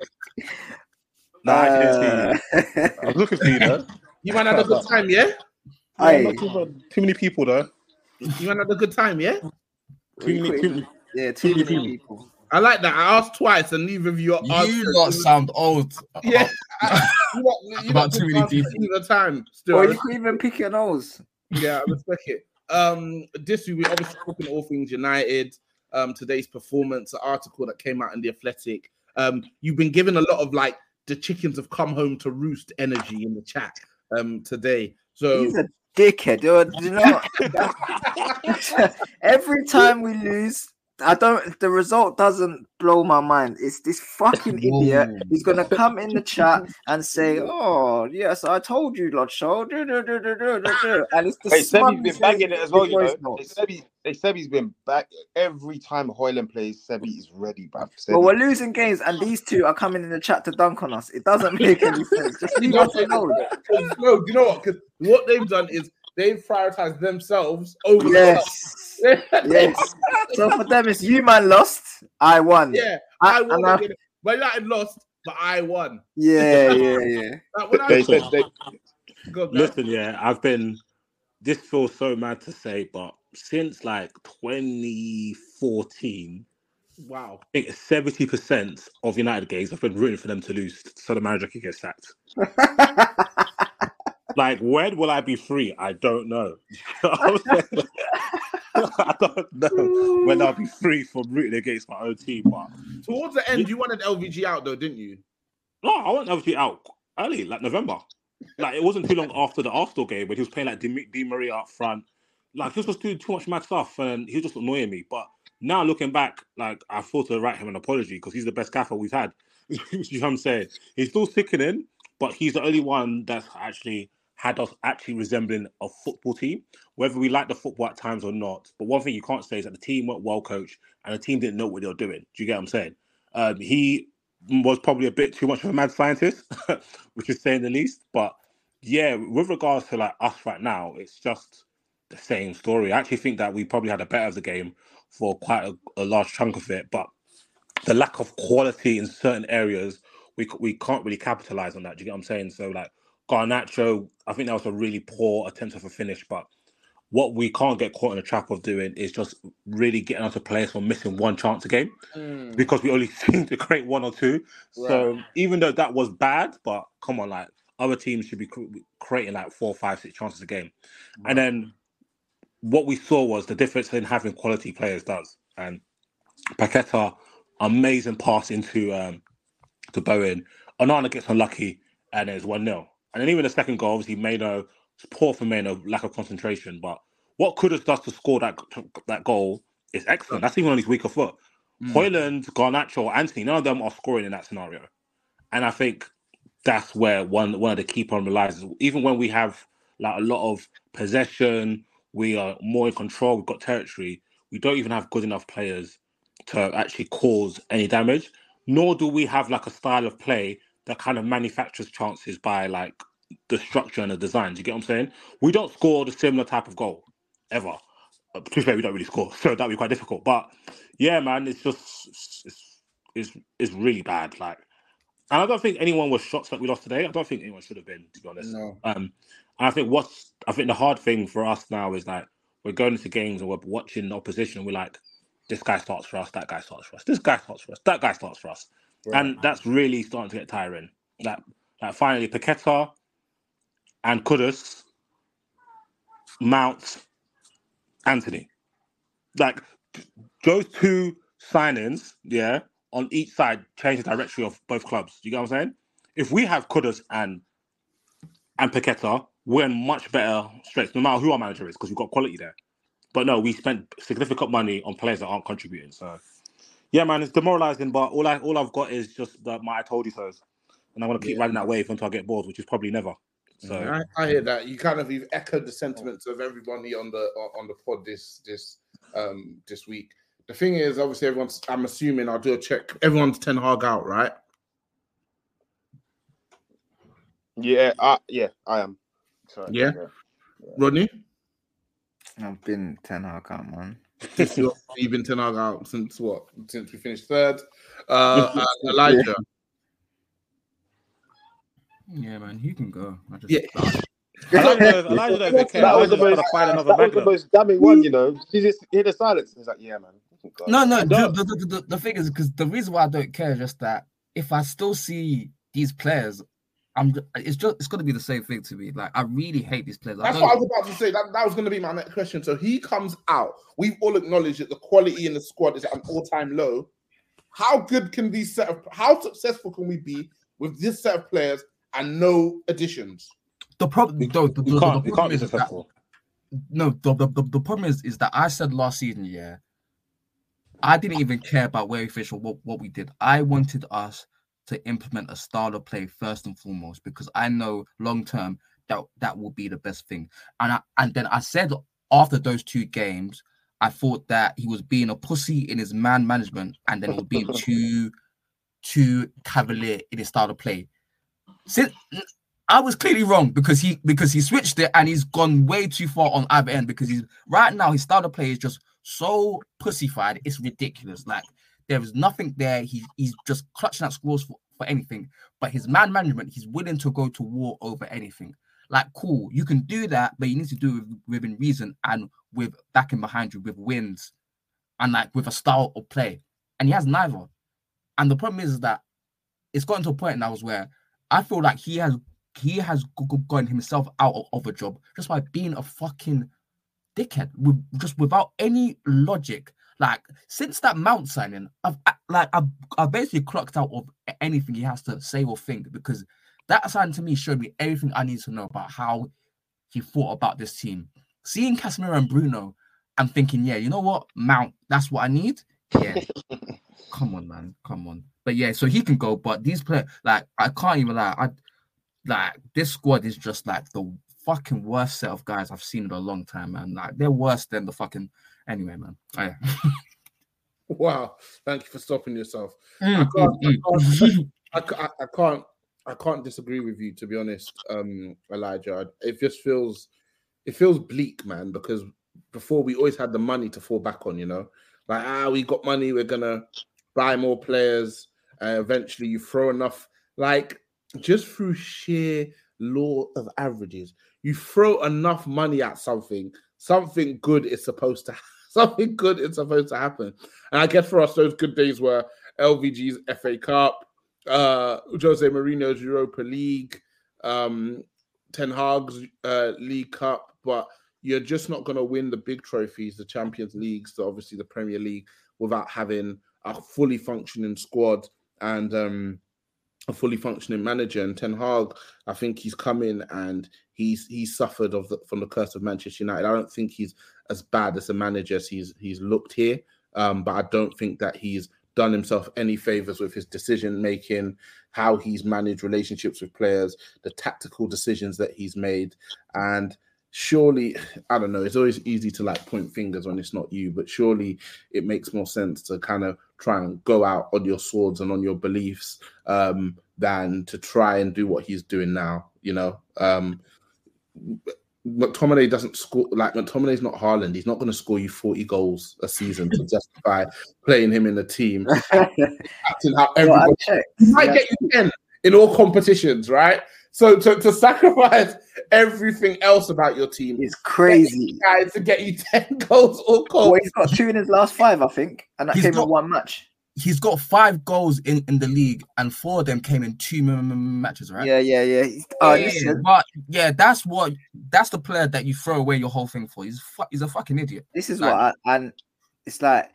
Nah, I didn't see you. Uh, I was looking for you, though. You man had a good time, yeah. Aye. Not too, too many people, though. You man had a good time, yeah. Too many, too many. yeah, too many many people. people. I like that. I asked twice, and neither of you answered. You lot sound old. Yeah. you lot, you About lot too didn't many answer people. Either time, still. Or you could even pick your nose. Yeah, I respect it. Um, this week we obviously talking all things United. Um, today's performance, an article that came out in the Athletic. Um, you've been given a lot of like the chickens have come home to roost energy in the chat um today. So He's a dickhead. Oh, You know, every time we lose, I don't. The result doesn't blow my mind. It's this fucking idiot. Whoa. He's gonna come in the chat and say, "Oh yes, I told you, Lord Show." do, do, do, do, do, do, do." And it's the Hey, Sebi's smug been banging it as well, you know. voice Hey, notes. Sebi, hey, Sebi's been back every time Højlund plays. Sebi is ready, bruv. But Sebi. we're losing games, and these two are coming in the chat to dunk on us. It doesn't make any sense. Just leave us alone. no, you know what? Because what they've done is they've prioritized themselves over the Yes, yes. So for them, it's you man lost, I won. yeah, I- I won. and I- again. United lost, but I won. yeah, yeah, yeah. Like, when I They they, God, Listen, yeah, I've been. This feels so mad to say, but since like 2014, wow. I think 70% of United games I've been rooting for them to lose so the manager can get sacked. Like, when will I be free? I don't know. You know what I'm saying? I don't know when I'll be free from rooting against my own team. But Towards the end, you wanted LVG out though, didn't you? no, I want LG out early, like November. Like, it wasn't too long after the Arsenal game when he was playing like Di, Di Maria up front. Like, he was just doing too much mad stuff and he was just annoying me. But now looking back, like, I thought to write him an apology because he's the best gaffer we've had. you know what I'm saying? He's still sickening, but he's the only one that's actually had us actually resembling a football team, whether we like the football at times or not. But one thing you can't say is that the team weren't well coached and the team didn't know what they were doing. Do you get what I'm saying? Um, he was probably a bit too much of a mad scientist, which is saying the least. But yeah, with regards to like us right now, it's just the same story. I actually think that we probably had a better of the game for quite a, a large chunk of it, but the lack of quality in certain areas, we we can't really capitalize on that. Do you get what I'm saying? So like Garnacho, I think that was a really poor attempt of a finish, but what we can't get caught in the trap of doing is just really getting onto players for missing one chance a game because we only seem to create one or two. So even though that was bad, but come on, like other teams should be creating like four, five, six chances a game. And then what we saw was the difference in having quality players does. And Paqueta, amazing pass into um to Bowen. Onana gets unlucky and it's 1 0. And then even the second goal, obviously, Mainoo, poor for Mainoo, lack of concentration. But what Kudus does to score that that goal is excellent. That's even on his weaker foot. Hmm. Højlund, Garnacho, Antony, none of them are scoring in that scenario. And I think that's where one one of the key problem lies. Even when we have like a lot of possession, we are more in control, we've got territory, we don't even have good enough players to actually cause any damage. Nor do we have like a style of play that kind of manufactures chances by like the structure and the design. Do you get what I'm saying? We don't score the similar type of goal ever. Uh, To be fair, we don't really score, so that'd be quite difficult. But yeah, man, it's just it's it's, it's really bad. Like, and I don't think anyone was shocked that we lost today. I don't think anyone should have been, to be honest. No. Um, and I think what's I think the hard thing for us now is like we're going into games and we're watching the opposition. We're like, this guy starts for us, that guy starts for us, this guy starts for us, that guy starts for us, and that's really starting to get tiring. Like, like finally, Paqueta and Kudus, Mount, Antony, like those two signings, yeah, on each side change the direction of both clubs. You get what I'm saying? If we have Kudus and and Paqueta, we're in much better straits, no matter who our manager is, because we've got quality there. But no, we spent significant money on players that aren't contributing. So yeah, man, it's demoralizing. But all I all I've got is just the, my I told you so's, and I'm gonna keep Yeah. riding that wave until I get bored, which is probably never. So I, I hear that. You kind of you've echoed the sentiments of everybody on the on the pod this this um this week. The thing is, obviously, everyone's. I'm assuming I'll do a check. Everyone's Ten Hag out, right? yeah, I, yeah, I am. Sorry, Yeah? Rodney, I've been Ten Hag out, man. Since you're- you've been Ten Hag out since what? Since we finished third. Uh, uh, Elijah, Yeah, man, you can go. I just, Yeah. Elijah, Elijah don't care. That was the most, to find another that was the most damning one, you know. You just hear the silence. It's like, yeah, man. you. No, no. No. The, the, the, the thing is, because the reason why I don't care is just that if I still see these players, I'm. It's just. It's gonna be the same thing to me. Like I really hate these players. I that's don't, what I was about to say. That, that was going to be my next question. So he comes out. We've all acknowledged that the quality in the squad is at an all time low. How good can these set of? How successful can we be with this set of players and no additions. The problem, though, the, You the- can't, the you can't problem be is that, no, the, the, the, the problem is, is that I said last season, yeah, I didn't even care about where we finished or what, what we did. I wanted us to implement a style of play first and foremost because I know long term that that will be the best thing. And I, and then I said after those two games, I thought that he was being a pussy in his man management, and then he was being too too cavalier in his style of play. Since I was clearly wrong because he because he switched it and he's gone way too far on either end because he's right now his style of play is just so pussified, it's ridiculous. Like there is nothing there. He, he's just clutching at scores for, for anything. But his man management, he's willing to go to war over anything. Like, cool, you can do that, but you need to do it with, within reason and with backing behind you, with wins, and like with a style of play. And he has neither. And the problem is that it's gotten to a point now where I feel like he has he has gotten himself out of, of a job just by being a fucking dickhead with just without any logic. Like since that Mount signing, I've I- like I've, I've basically clocked out of anything he has to say or think because that sign to me showed me everything I need to know about how he thought about this team. Seeing Casemiro and Bruno, I'm thinking, yeah, you know what, Mount, that's what I need. Yeah, come on, man, come on. But yeah, so he can go. But these players, like, I can't even lie. I like this squad is just like the fucking worst set of guys I've seen in a long time, man. Like they're worse than the fucking anyway, man. Oh, yeah. Wow, thank you for stopping yourself. Mm, I can't, mm, I, mm. can't, I, ca- I can't, I can't disagree with you to be honest, um, Elijah. It just feels, it feels bleak, man. Because before we always had the money to fall back on, you know, like ah, we got money, we're gonna buy more players. Uh, eventually, you throw enough, like just through sheer law of averages, you throw enough money at something, something good is supposed to something good is supposed to happen. And I guess for us, those good days were LVG's FA Cup, uh, Jose Mourinho's Europa League, um, Ten Hag's uh, League Cup, but you're just not going to win the big trophies, the Champions Leagues, so obviously the Premier League, without having a fully functioning squad and um, a fully functioning manager. And Ten Hag, I think he's come in and he's he's suffered of the, from the curse of Manchester United. I don't think he's as bad as a manager as he's he's looked here, um, but I don't think that he's done himself any favors with his decision making, how he's managed relationships with players, the tactical decisions that he's made, and surely I don't know. It's always easy to like point fingers when it's not you, but surely it makes more sense to kind of try and go out on your swords and on your beliefs um, than to try and do what he's doing now. You know, um, McTominay doesn't score like McTominay's not Haaland. He's not going to score you 40 goals a season to justify playing him in the team. Acting how everybody checked. he might Yeah. get you 10 in all competitions, right? So to, to sacrifice everything else about your team is crazy. guys to get you 10 goals or Well, goals. he's got two in his last five, I think, and that He's came got- in one match. He's got five goals in, in the league, and four of them came in two m- m- matches, right? Yeah, yeah, yeah. He's- Oh, Yeah, but yeah, that's what that's the player that you throw away your whole thing for. He's fu- he's a fucking idiot. this is Like- what, I, and it's like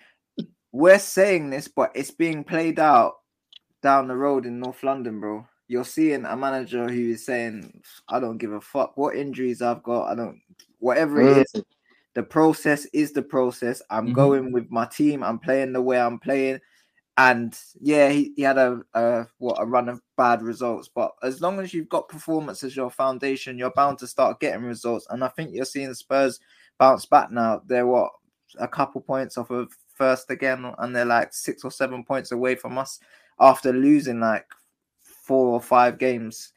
we're saying this, but it's being played out down the road in North London, bro. You're seeing a manager who is saying, "I don't give a fuck what injuries I've got. I don't, whatever it is. The process is the process. I'm Mhm. going with my team. I'm playing the way I'm playing." And yeah, he, he had a, a what a run of bad results, but as long as you've got performance as your foundation, you're bound to start getting results. And I think you're seeing Spurs bounce back now. They're what a couple points off of first again, and they're like six or seven points away from us after losing like four or five games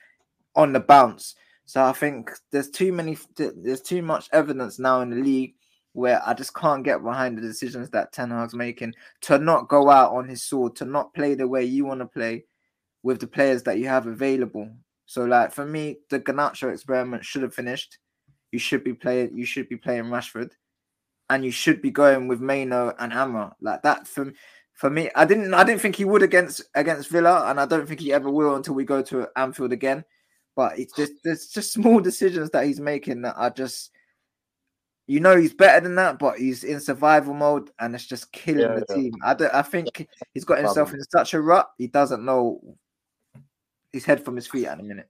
on the bounce. So I think there's too many, there's too much evidence now in the league where I just can't get behind the decisions that Ten Hag's making to not go out on his sword, to not play the way you want to play with the players that you have available. So like for me, the Garnacho experiment should have finished. You should be playing. You should be playing Rashford, and you should be going with Mainoo and Amra like that. For for me, I didn't. I didn't think he would against against Villa, and I don't think he ever will until we go to Anfield again. But it's just there's just small decisions that he's making that are just. You know he's better than that, but he's in survival mode, and it's just killing Yeah, the yeah. team. I, don't, I think he's got himself in such a rut. He doesn't know his head from his feet at the minute.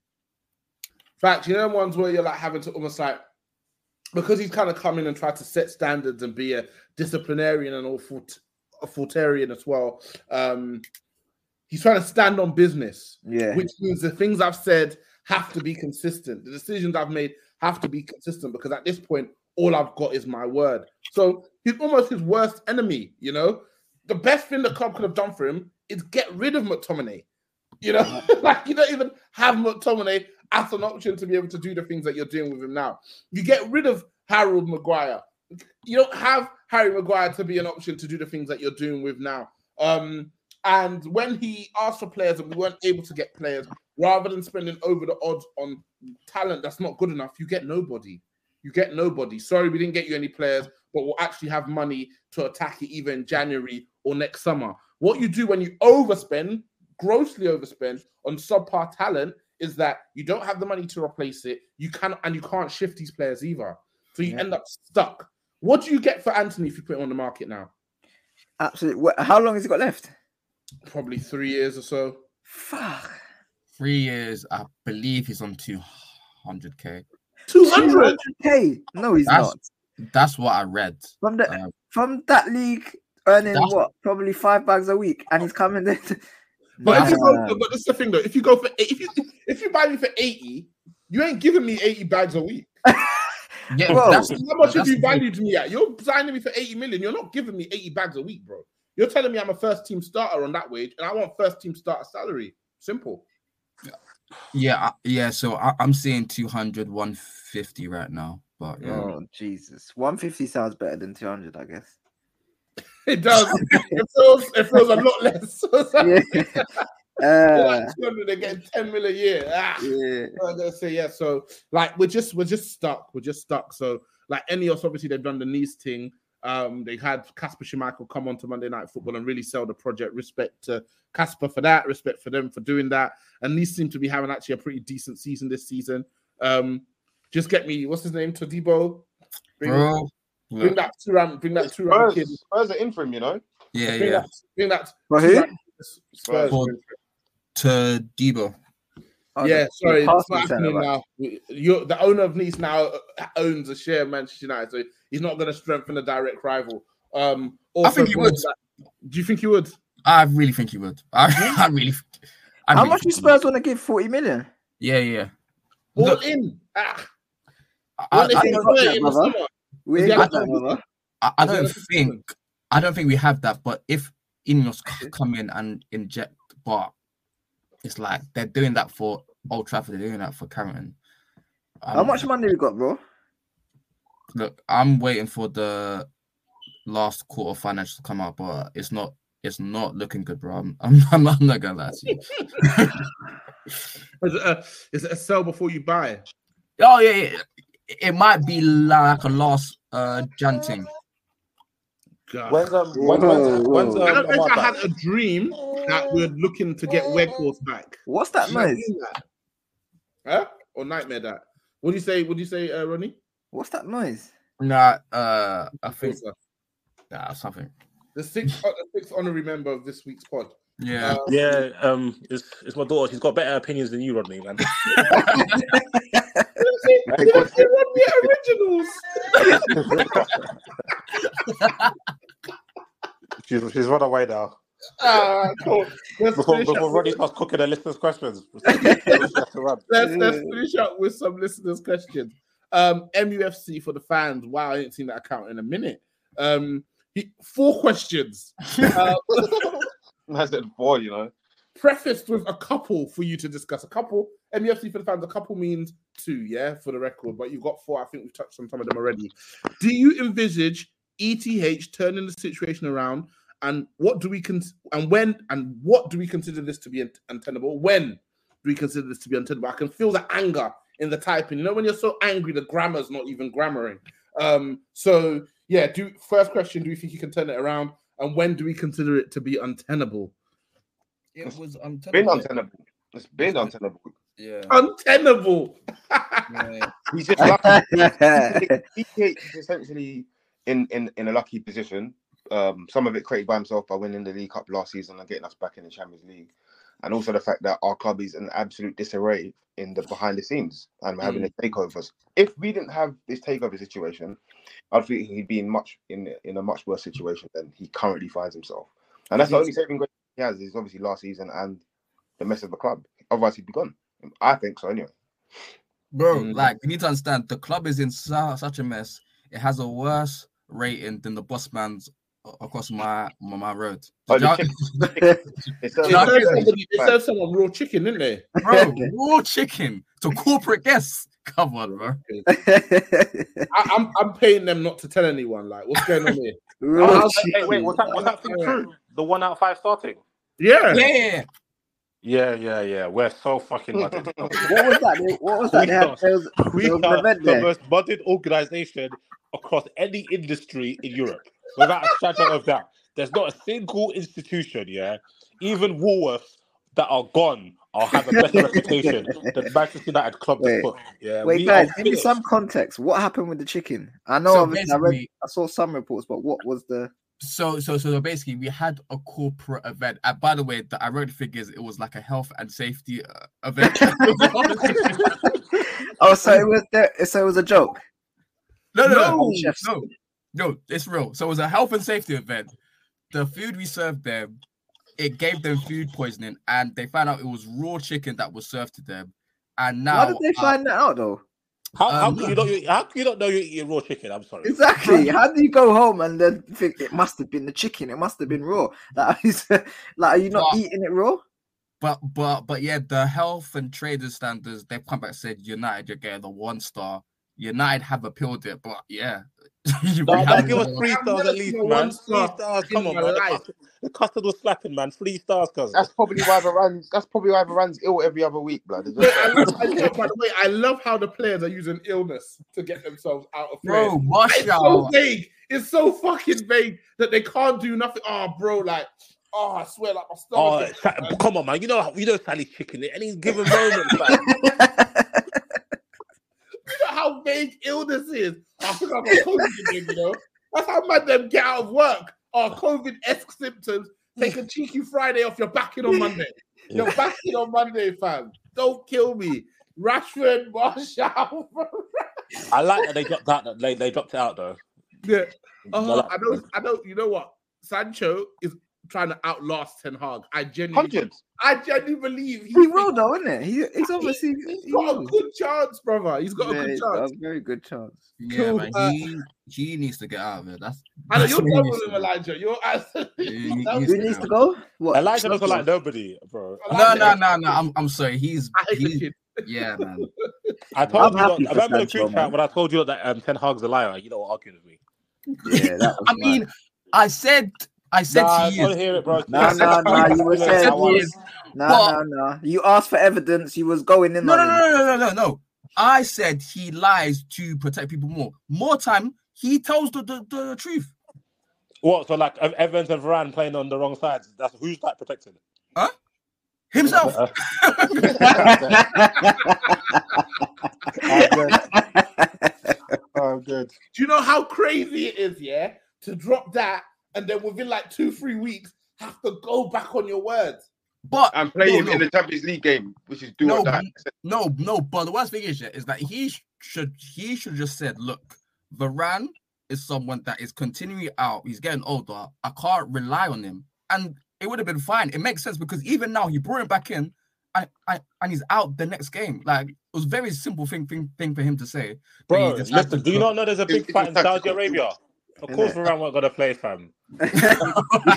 Fact, you know, ones where you're like having to almost like because he's kind of come in and tried to set standards and be a disciplinarian and all fort- authoritarian as well. Um, he's trying to stand on business, Yeah. which means the things I've said have to be consistent. The decisions I've made have to be consistent because at this point, all I've got is my word. So he's almost his worst enemy. You know, the best thing the club could have done for him is get rid of McTominay. You know, like you don't even have McTominay as an option to be able to do the things that you're doing with him now. You get rid of Harold Maguire. You don't have Harry Maguire to be an option to do the things that you're doing with now. Um, and when he asked for players and we weren't able to get players, rather than spending over the odds on talent that's not good enough, you get nobody. You get nobody. Sorry, we didn't get you any players, but we'll actually have money to attack it either in January or next summer. What you do when you overspend, grossly overspend on subpar talent, is that you don't have the money to replace it. You can and you can't shift these players either. So you Yeah. end up stuck. What do you get for Antony if you put him on the market now? Absolutely. How long has he got left? Probably three years or so. Fuck. Three years, I believe he's on 200k. 200. K. No, he's That's not. that's what I read. From the Uh, from that league, earning That's- what? Probably five bags a week, and he's coming there. To... But if you go, but this is the thing though. If you go for if you if you buy me for 80, you ain't giving me 80 bags a week. Yeah, Bro, that's, How much have you the thing. valued me at? You're signing me for 80 million. You're not giving me 80 bags a week, bro. You're telling me I'm a first team starter on that wage, and I want first team starter salary. Simple. Yeah, yeah. So I, I'm seeing 200, 150 right now. But yeah, Oh Jesus, one fifty sounds better than two hundred, I guess. It does. it feels it feels a lot less. Yeah. They're Uh, like 200, they're getting 10 mil a year. Ah. yeah. I'm gonna say yeah. So like we're just we're just stuck. We're just stuck. So like Ineos, obviously they've done the Nice thing. Um, they had Kasper Schmeichel come on to Monday Night Football and really sell the project. Respect to Kasper for that. Respect for them for doing that. And these seem to be having actually a pretty decent season this season. Um, just get me what's his name? Todibo. Bring, bro. bring Look, that two round. Bring that two round Spurs, kid. Spurs are in for him, you know. yeah, Bring yeah. that. Bring that. For two who? round- Spurs. For- To Debo. Oh, yeah, sorry, the it's not happening now. You're, the owner of Nice now owns a share of Manchester United, so he's not going to strengthen a direct rival. Um, also, think he would. Do you think he would? I really think he would. I, I really. I How really much do think he. Spurs want to give? Forty million. Yeah, yeah. All Look, in. Ah, I, what if I don't, got that, it in the brother. summer? We Is ain't he got out that, there? brother. I, I don't think. I don't think we have that. But if Ineos c- come in and inject, but it's like they're doing that for Old Trafford. They're doing that for Carrington. How Um, much money we got, bro? Look, I'm waiting for the last quarter financials to come out, but it's not. It's not looking good, bro. I'm, I'm, I'm not, I'm not gonna lie to you. Is it, a, is it a sell before you buy? Oh yeah, yeah. It might be like a last uh Jan thing. God. When's um when, when's, when's whoa. I um, don't know if Amad I had back? a dream that we're looking to get Weghorst back. What's that noise? that? Huh? Or nightmare that? What do you say? What do you say, uh, Ronnie? What's that noise? Nah, uh, I think nah, something. The sixth, uh, the sixth honorary member of this week's pod. Yeah. Uh, Yeah, um, it's, it's my daughter. She's got better opinions than you, Rodney, man. Did I say, did I say Ronnie originals? she's she's run away now. Ah, cool. Let's Before, finish, before up, starts cooking the listeners' questions. She has to run. let's, let's finish up with some listeners' questions. Um, MUFC for the fans. Wow, I ain't seen that account in a minute. Um, he, four questions. Uh, I said four, you know. prefaced with a couple for you to discuss. A couple, MUFC for the fans, a couple means two, yeah, for the record, but you've got four. I think we've touched on some of them already. Do you envisage ETH turning the situation around? And what do we con- and when and what do we consider this to be un- untenable? When do we consider this to be untenable? I can feel the anger in the typing. You know, when you're so angry, the grammar's not even grammaring. Um, so yeah, do first question, do we think you can turn it around? And when do we consider it to be untenable? It was Been untenable. It's been untenable. Yeah. Untenable. He's just lucky. ETH is essentially in, in, in a lucky position. Um, some of it created by himself by winning the League Cup last season and getting us back in the Champions League. and also the fact that our club is in absolute disarray in the behind the scenes and we're having Mm. a takeovers. If we didn't have this takeover situation, I think he'd be in much in in a much worse situation than he currently finds himself. And that's the only saving grace he has is obviously last season and the mess of the club. Otherwise, he'd be gone. I think so. Anyway, Bro, Mm. like you need to understand the club is in su- such a mess. It has a worse rating than the Bossman's a- across my my, my road. Oh, y'all- chick- it's They Yeah, served yeah, somebody- they served someone raw chicken, didn't they? bro, raw chicken to corporate guests. Come on, bro. I, I'm I'm paying them not to tell anyone. Like, what's going on here? Raw how's- Hey, wait, chicken. was that was that thing true? The one out of five starting? Yeah, Yeah, Yeah, yeah, yeah. We're so fucking mudded. What was that? What was that? We are- there was, we there was are the there. most mudded organization across any industry in Europe, without a shadow of doubt. There's not a single institution, yeah, even Woolworths that are gone or have a better reputation than Manchester United Club Wait. de foot. Yeah, Wait, we guys, are give me some context. What happened with the chicken? I know, So obviously, I read, I saw some reports, but what was the? So so so basically, we had a corporate event. And by the way, the, I wrote the figures. It was like a health and safety uh, event. Oh, so it was there. So it was a joke. no, no, No, no, chefs. no, no. It's real. So it was a health and safety event. The food we served them, it gave them food poisoning, and they found out it was raw chicken that was served to them. And now, How did they uh, find that out, though? How, how Um, can you not? How can you not know you're eating raw chicken? I'm sorry. Exactly. How do you go home and then think it must have been the chicken? It must have been raw. Like, like are you not Well, eating it raw? But but but yeah, the health and traders standards they've come back and said United you're getting the one star. United have appealed it, but yeah, you No, have give us three stars at least, man. Three stars. Come on, man. The life. custard, the custard was slapping, man. Three stars, cuz. that's probably why Varane's. That's probably why Varane's ill every other week, blood. Wait, I love, I love- by the way, I love how the players are using illness to get themselves out of bro. Wash It's so vague. It's so fucking vague that they can't do nothing. Oh, bro, like, oh, I swear, like my Oh, is- come on, man. You know, you know, Sally's Chicken. At any given moment, man. you know how vague illness is. I think I've got COVID again, you know. That's how mad them get out of work. Oh, COVID-esque symptoms. Take a cheeky Friday off. You're back in on Monday. You're back in on Monday, fam. Don't kill me. Rashford, Martial. I like that they dropped out. That they, they dropped it out though. yeah. I Uh, like I know. I know. You know what? Sancho is trying to outlast Ten Hag. I genuinely, Hundred. I genuinely believe he, He will, though, isn't it? He, he's obviously He's he got a good chance, brother. He's got a good he's got chance. a very good chance. Yeah, Cool, man. uh, He he needs to get out of it. That's I know that's you're what he done with to. Elijah. You're absolutely. He- he done needs Who needs to go? What? Elijah doesn't like nobody, bro. No, no, no, no. I'm I'm sorry. He's I hate the he's yeah, man. I told I'm you. happy Lot, I for remember the Sancho, group chat when I told you that um, Ten Hag's a liar. You know what arguing with me. Yeah, that was I mean, I said I said Nah, I to don't you. hear it, bro. No, no, no. You were saying said is- no, But- no, no. You asked for evidence. You was going in No, on no, no, no, no, no, no. I said he lies to protect people more. More time, he tells the, the, the truth. What? So like Evans and Varane playing on the wrong sides. That's who's like protected. Himself. Uh, Oh, good. Do you know how crazy it is, yeah, to drop that and then within like two, three weeks have to go back on your words? But And play no, him no, in the Champions League game, which is do No, or die. no, no. But the worst thing is, yeah, is that he should he should just said, look, Varane is someone that is continuing out. He's getting older. I can't rely on him, and it would have been fine. It makes sense because even now he brought him back in, and, and, and he's out the next game. Like it was a very simple thing thing, thing for him to say. but bro, listen. Do you not know there's a big it's fight in Saudi. Arabia? Of Innit? course, Varane weren't gonna play, fam.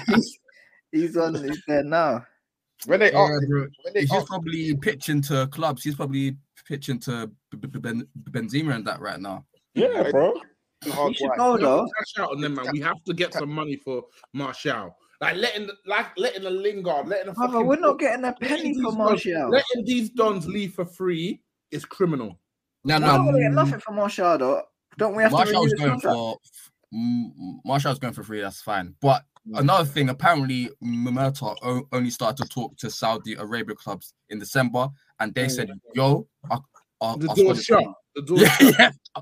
he's, he's on. He's there now. When they Yeah, asked, bro. when they He's asked, probably pitching to clubs. He's probably pitching to Ben- Benzema and that right now. Yeah, bro. hard He should go We have though. to cash out on them, man. We have to get some money for Martial. Like letting, the- like letting a Lingard, letting a Brother, fucking we're not getting a penny these for dons- Martial. letting these dons leave for free is criminal. No, We're no, not gonna get mm, nothing for Martial though. Don't we have to renew Martial's going contract? for Martial's going for free. That's fine. But another thing, apparently, Murtough o- only started to talk to Saudi Arabia clubs in December, and they said, "Yo, I, I, The I squad shut. The door's is- yeah, shut. yeah,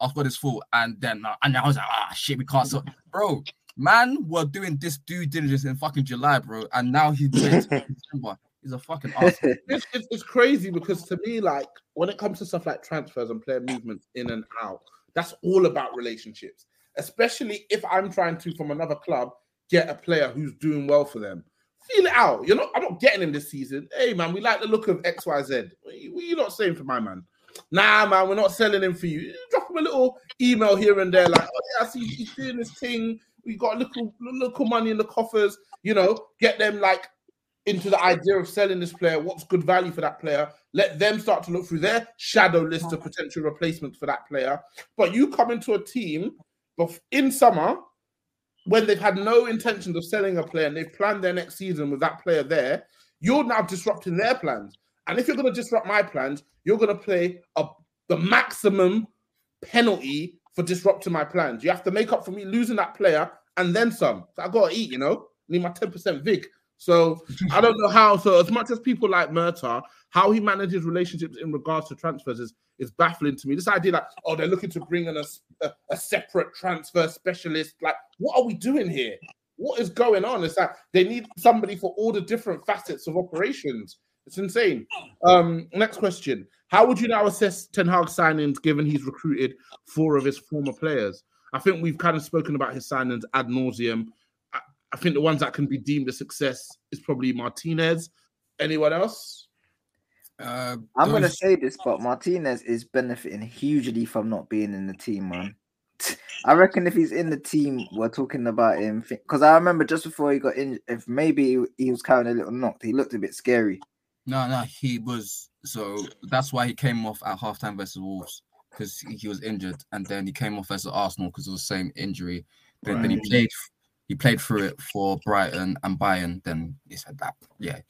I've got this full." And then, uh, and I was like, "Ah, shit, we can't." So, bro, Man, we're doing this due diligence in fucking July, bro, and now he's in December. He's a fucking asshole. it's, it's, it's crazy because to me, like when it comes to stuff like transfers and player movements in and out, that's all about relationships. Especially if I'm trying to from another club get a player who's doing well for them. Feel it out. You're not. I'm not getting him this season. Hey man, we like the look of X Y Z. What are you're not saying for my man? Nah, man, we're not selling him for you. Drop him a little email here and there, like, oh yeah, I see he's doing this thing. We got a little little money in the coffers. You know, get them like into the idea of selling this player. What's good value for that player? Let them start to look through their shadow list of potential replacements for that player. But you come into a team, in summer, when they've had no intentions of selling a player and they've planned their next season with that player there, you're now disrupting their plans. And if you're going to disrupt my plans, you're going to play a, the maximum penalty for disrupting my plans. You have to make up for me losing that player and then some. So I got to eat, you know, need my 10% VIG. So I don't know how. So as much as people like Murtough, how he manages relationships in regards to transfers is is baffling to me. This idea that oh they're looking to bring in a, a, a separate transfer specialist. Like what are we doing here? What is going on? It's that they need somebody for all the different facets of operations. It's insane. Um, next question. How would you now assess Ten Hag signings given he's recruited four of his former players? I think we've kind of spoken about his signings ad nauseum. I, I think the ones that can be deemed a success is probably Martinez. Anyone else? Uh, I'm gonna say this, but Martinez is benefiting hugely from not being in the team, man. I reckon if he's in the team, we're talking about him because I remember just before he got in, if maybe he was of a little knocked, he looked a bit scary. No, no, he was. So that's why he came off at halftime versus Wolves because he, was injured, and then he came off versus Arsenal because of the same injury. Then, then he played. He played through it for Brighton and Bayern. Then he said that, yeah,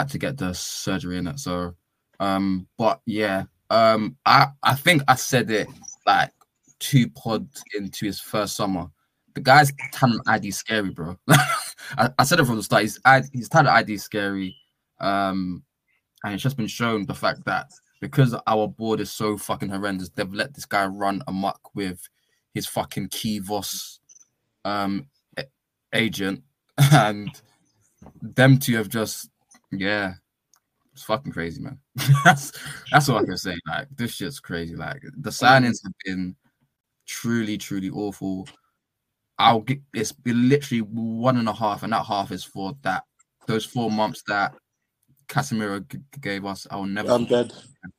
had to get the surgery in it. So, um, but yeah, um, I I think I said it like two pods into his first summer. The guy's talent ID scary, bro. I, I said it from the start. ID, his talent ID scary. Um, and it's just been shown the fact that because our board is so fucking horrendous, they've let this guy run amok with his fucking Kees Vos um agent, and them two have just yeah, it's fucking crazy, man. that's that's all I can say. Like this shit's crazy. Like the signings have been truly, truly awful. I'll get it's been literally one and a half, and that half is for that those four months that Casemiro g- gave us. I'll never. I'm dead.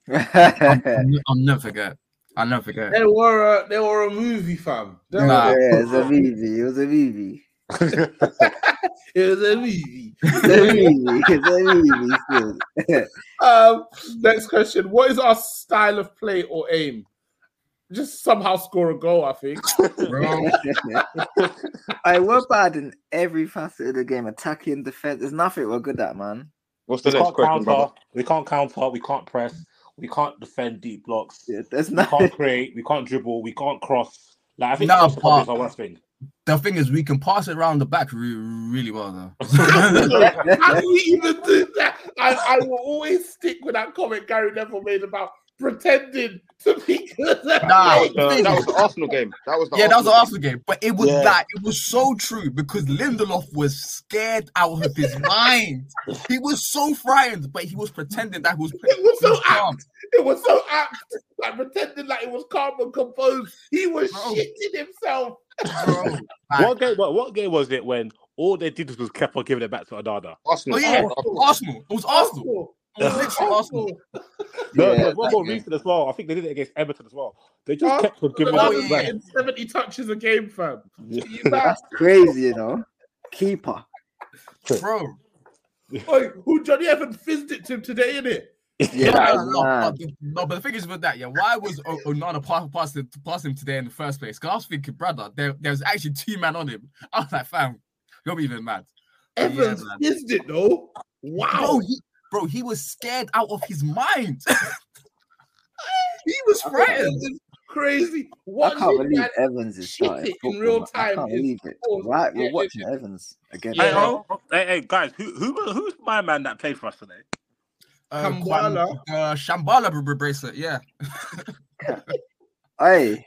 I'll, I'll never forget. I'll never forget. They were a, they were a movie, fam. Nah. yeah, it was a Vivi. It was a Vivi. It was a movie. It's a Vivi. It's a Vivi. still. Um, next question. What is our style of play or aim? Just somehow score a goal, I think. I we're bad in every facet of the game. Attacking, defense. There's nothing we're good at, man. What's the We next can't question, counter. brother? We can't counter. We can't press. We can't defend deep blocks. Yeah, There's nothing. We can't create. We can't dribble. We can't cross. Like I think No, cross probably our worst thing. The thing is, we can pass it around the back re- really well, though. How do we even do that? I, I will always stick with that comment Gary Neville made about pretending to be good. at Nah, it. the uh, thing was the Arsenal game. That was the Yeah, that was the Arsenal Arsenal game, but it was Yeah. that it was so true because Lindelof was scared out of his mind. He was so frightened, but he was pretending that he was. It was so calm. apt. It was so apt. Like pretending like it was calm and composed. He was Bro. shitting himself. Bro, What game? What, what game was it when all they did was kept on giving it back to Adada? Arsenal. Oh yeah, Arsenal. Arsenal. It was Arsenal. It was literally Arsenal. No, Yeah, no, one more that- recent as well. I think they did it against Everton as well. They just Huh? kept on giving Oh, it yeah. back. Getting 70 touches a game, fam. Yeah. That's crazy, you know. Keeper. bro. Oi, who Johnny Evans fizzed it to him today, innit? Yeah, no, that no, was no, but the, no, but the thing is with that, yeah, why was O- Onana pass, pass, him, pass him today in the first place? Because I was thinking, brother, there, there was actually two men on him. I was like, fam, you're even mad. But yeah, Evans man. it though. Wow. Bro, he, bro, he was scared out of his mind. he was frightened. It's crazy. I What can't believe that- Evans is shit starting in real man. I time can't believe it. Right, we're Yeah, watching yeah. Evans again. Hey, oh, hey, hey, guys, who, who, who's my man that played for us today? Uh, Kambwala. Kwan- uh, Shambhala br- br- bracelet, yeah. Hey,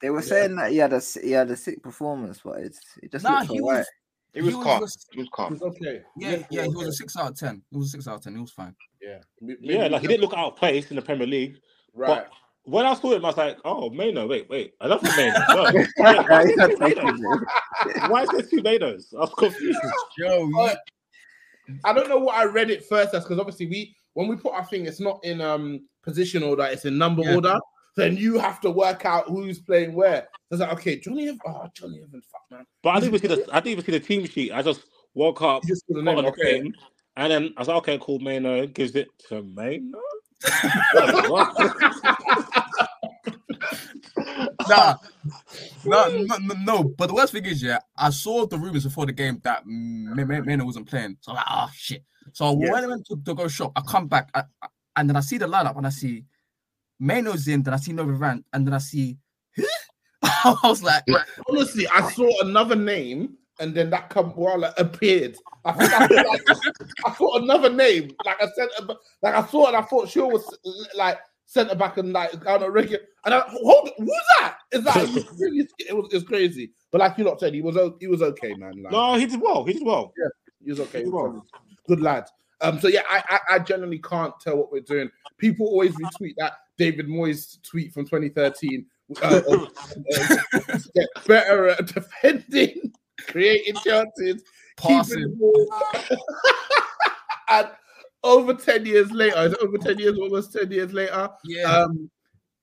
They were saying that he had a s- he had a sick performance, but it's it just Nah, he was. He was He calm. was- He was calm. It's okay. Yeah, yeah, he was a six out of ten. He was a six out of ten. He was fine. Yeah, M- Yeah, like he didn't look out of place in the Premier League. right. But when I saw him, I was like, oh, Mainoo, wait, wait. I love Mainoo. Whoa. Why, is there not two taking Mainoos? it. why is there two Mainoos? I was confused. Yo, I don't know what I read it first as because obviously we when we put our thing, it's not in um position order, it's in number Yeah. order. Then you have to work out who's playing where. So it's like, okay, Johnny Evans, oh Johnny Evans, fuck man. But I didn't even see the I didn't even see the team sheet. I just woke up, You just the name, on the okay. game, and then I was like, okay, cool, Mainoo gives it to Mainoo. nah, no, no, no, no. But the worst thing is, yeah, I saw the rumors before the game that Mainoo wasn't playing. So I'm like, oh shit. So Yeah. when I went to, to go shop, I come back I, I- and then I see the lineup and I see Mainoo's in, then I see Nova Rand, and then I see. who? I was like, Honestly, I saw another name and then that come while it appeared. I think I, thought, like, I thought another name, like I said, like I saw it. I thought Shaw was like centre back and like on a regular. And I hold, who's that? Is that it was it's crazy. But like you lot said, he was he was okay, man. Like, no, he did well. He did well. Yeah, he was okay. he was. Good lad. Um, so yeah, I, I I generally can't tell what we're doing. People always retweet that David Moyes tweet from 2013. Uh, of, uh, get better at defending, creating chances, passing. and over 10 years later, is it over 10 years, almost 10 years later, Yeah. um,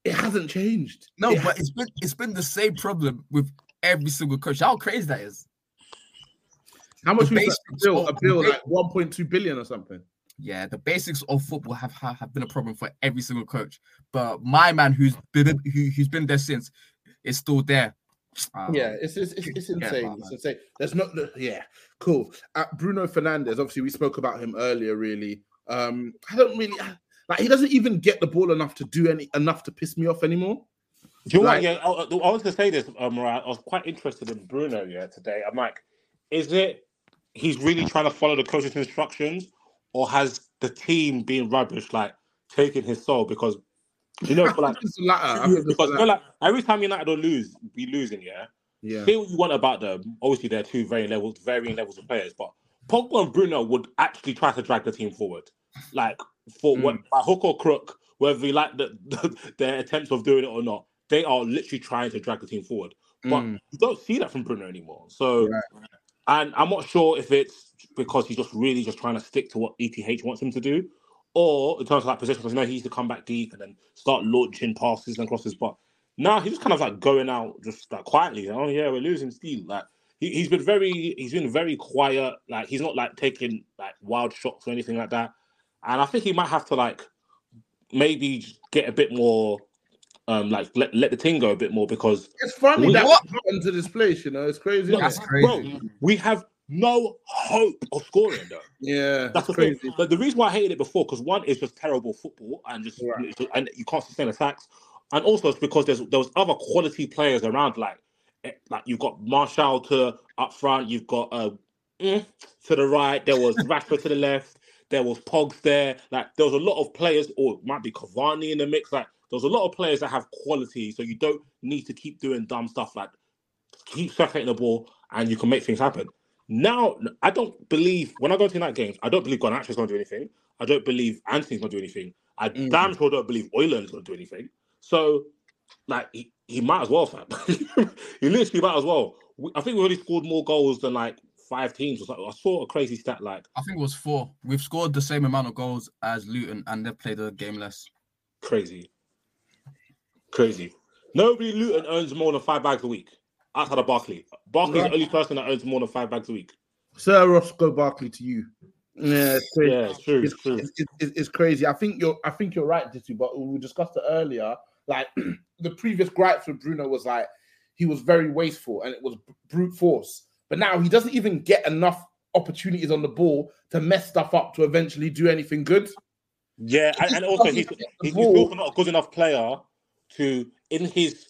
it hasn't changed. no, It but it's been it's been the same problem with every single coach. How crazy that is. How much the was that basics bill? A bill like 1.2 billion or something. Yeah, the basics of football have, have, have been a problem for every single coach. But my man, who's been who, who's been there since, is still there. Um, Yeah, it's it's, it's, it's insane. man. It's insane. There's not yeah, cool. Uh, Bruno Fernandes, obviously we spoke about him earlier. Really, um, I don't really like. He doesn't even get the ball enough to do any enough to piss me off anymore. Do you know what? Like- Yeah, I, I was going to say this, um, Morayo. I was quite interested in Bruno. Yeah, today. I'm like, is it he's really trying to follow the coach's instructions, or has the team been rubbish, like taking his soul? Because you know, for like, it's the latter. I think because you know, like every time United will lose, be losing. Yeah, Yeah, say what you want about them. Obviously, they're two very levels, varying levels of players, but Pogba and Bruno would actually try to drag the team forward, like for what by hook or crook, whether you like the, their attempts of doing it or not. They are literally trying to drag the team forward, but Mm. you don't see that from Bruno anymore. So, Right. And I'm not sure if it's because he's just really just trying to stick to what ETH wants him to do, or in terms of that position, because you know he used to come back deep and then start launching passes and crosses, but now he's just kind of like going out just like quietly. Oh yeah, we're losing steam. Like he, he's been very he's been very quiet. Like he's not like taking like wild shots or anything like that. And I think he might have to like maybe get a bit more um like let, let the thing go a bit more because it's funny We- that What? happened to this place. You know, it's crazy. isn't That's crazy. bro, we have no hope of scoring though. Yeah, That's that's the thing. crazy. But the reason why I hated it before, because one is just terrible football and just Right. and you can't sustain attacks, and also it's because there's there was other quality players around. Like eh, like you've got Martial to up front, you've got uh mm, to the right, there was Rashford to the left, there was Pogs there. Like there was a lot of players, or it might be Cavani in the mix. Like there was a lot of players that have quality, so you don't need to keep doing dumb stuff like keep circulating the ball and you can make things happen. Now, I don't believe when I go to night games, I don't believe Garnacho is going to do anything. I don't believe Antony's going to do anything. I Mm. damn sure don't believe Højlund is going to do anything. So, like, he, he might as well, fam. he literally might as well. We- I think we already scored more goals than like five teams or something. I saw a crazy stat like I think it was four. We've scored the same amount of goals as Luton, and they've played a game less. crazy, crazy. Nobody in Luton earns more than five bags a week outside of Barkley. Barkley's Yeah. the only person that earns more than five bags a week. Sir Roscoe Barkley to you. Yeah, it's crazy. Yeah, it's true. it's, It's true. it's, it's, it's crazy. I think you're I think you're right, Disu, but we discussed it earlier. Like the previous gripes with Bruno was like he was very wasteful and it was brute force. But now he doesn't even get enough opportunities on the ball to mess stuff up to eventually do anything good. Yeah, and, and also he's, he's, he's also not a good enough player to, in his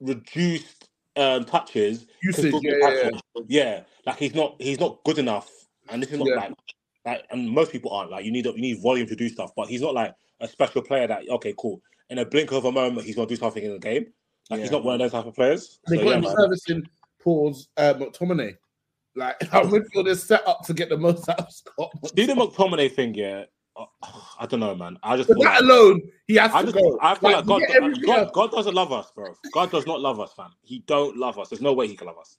reduced um, touches, Usage, yeah, yeah, yeah. yeah. Like he's not he's not good enough, and this is not like like and most people aren't like you need you need volume to do stuff, but he's not like a special player that okay cool in a blink of a moment he's gonna do something in the game. Like he's not one of those type of players. They So, got him servicing Paul's uh, McTominay. Like our midfield is set up to get the most out of Scott. Do the McTominay thing, yeah. Uh, I don't know, man. I just For feel that like, alone, he has I to just go. I feel like, God, God. God doesn't love us, bro. God does not love us, fam. He don't love us. There's no way he can love us.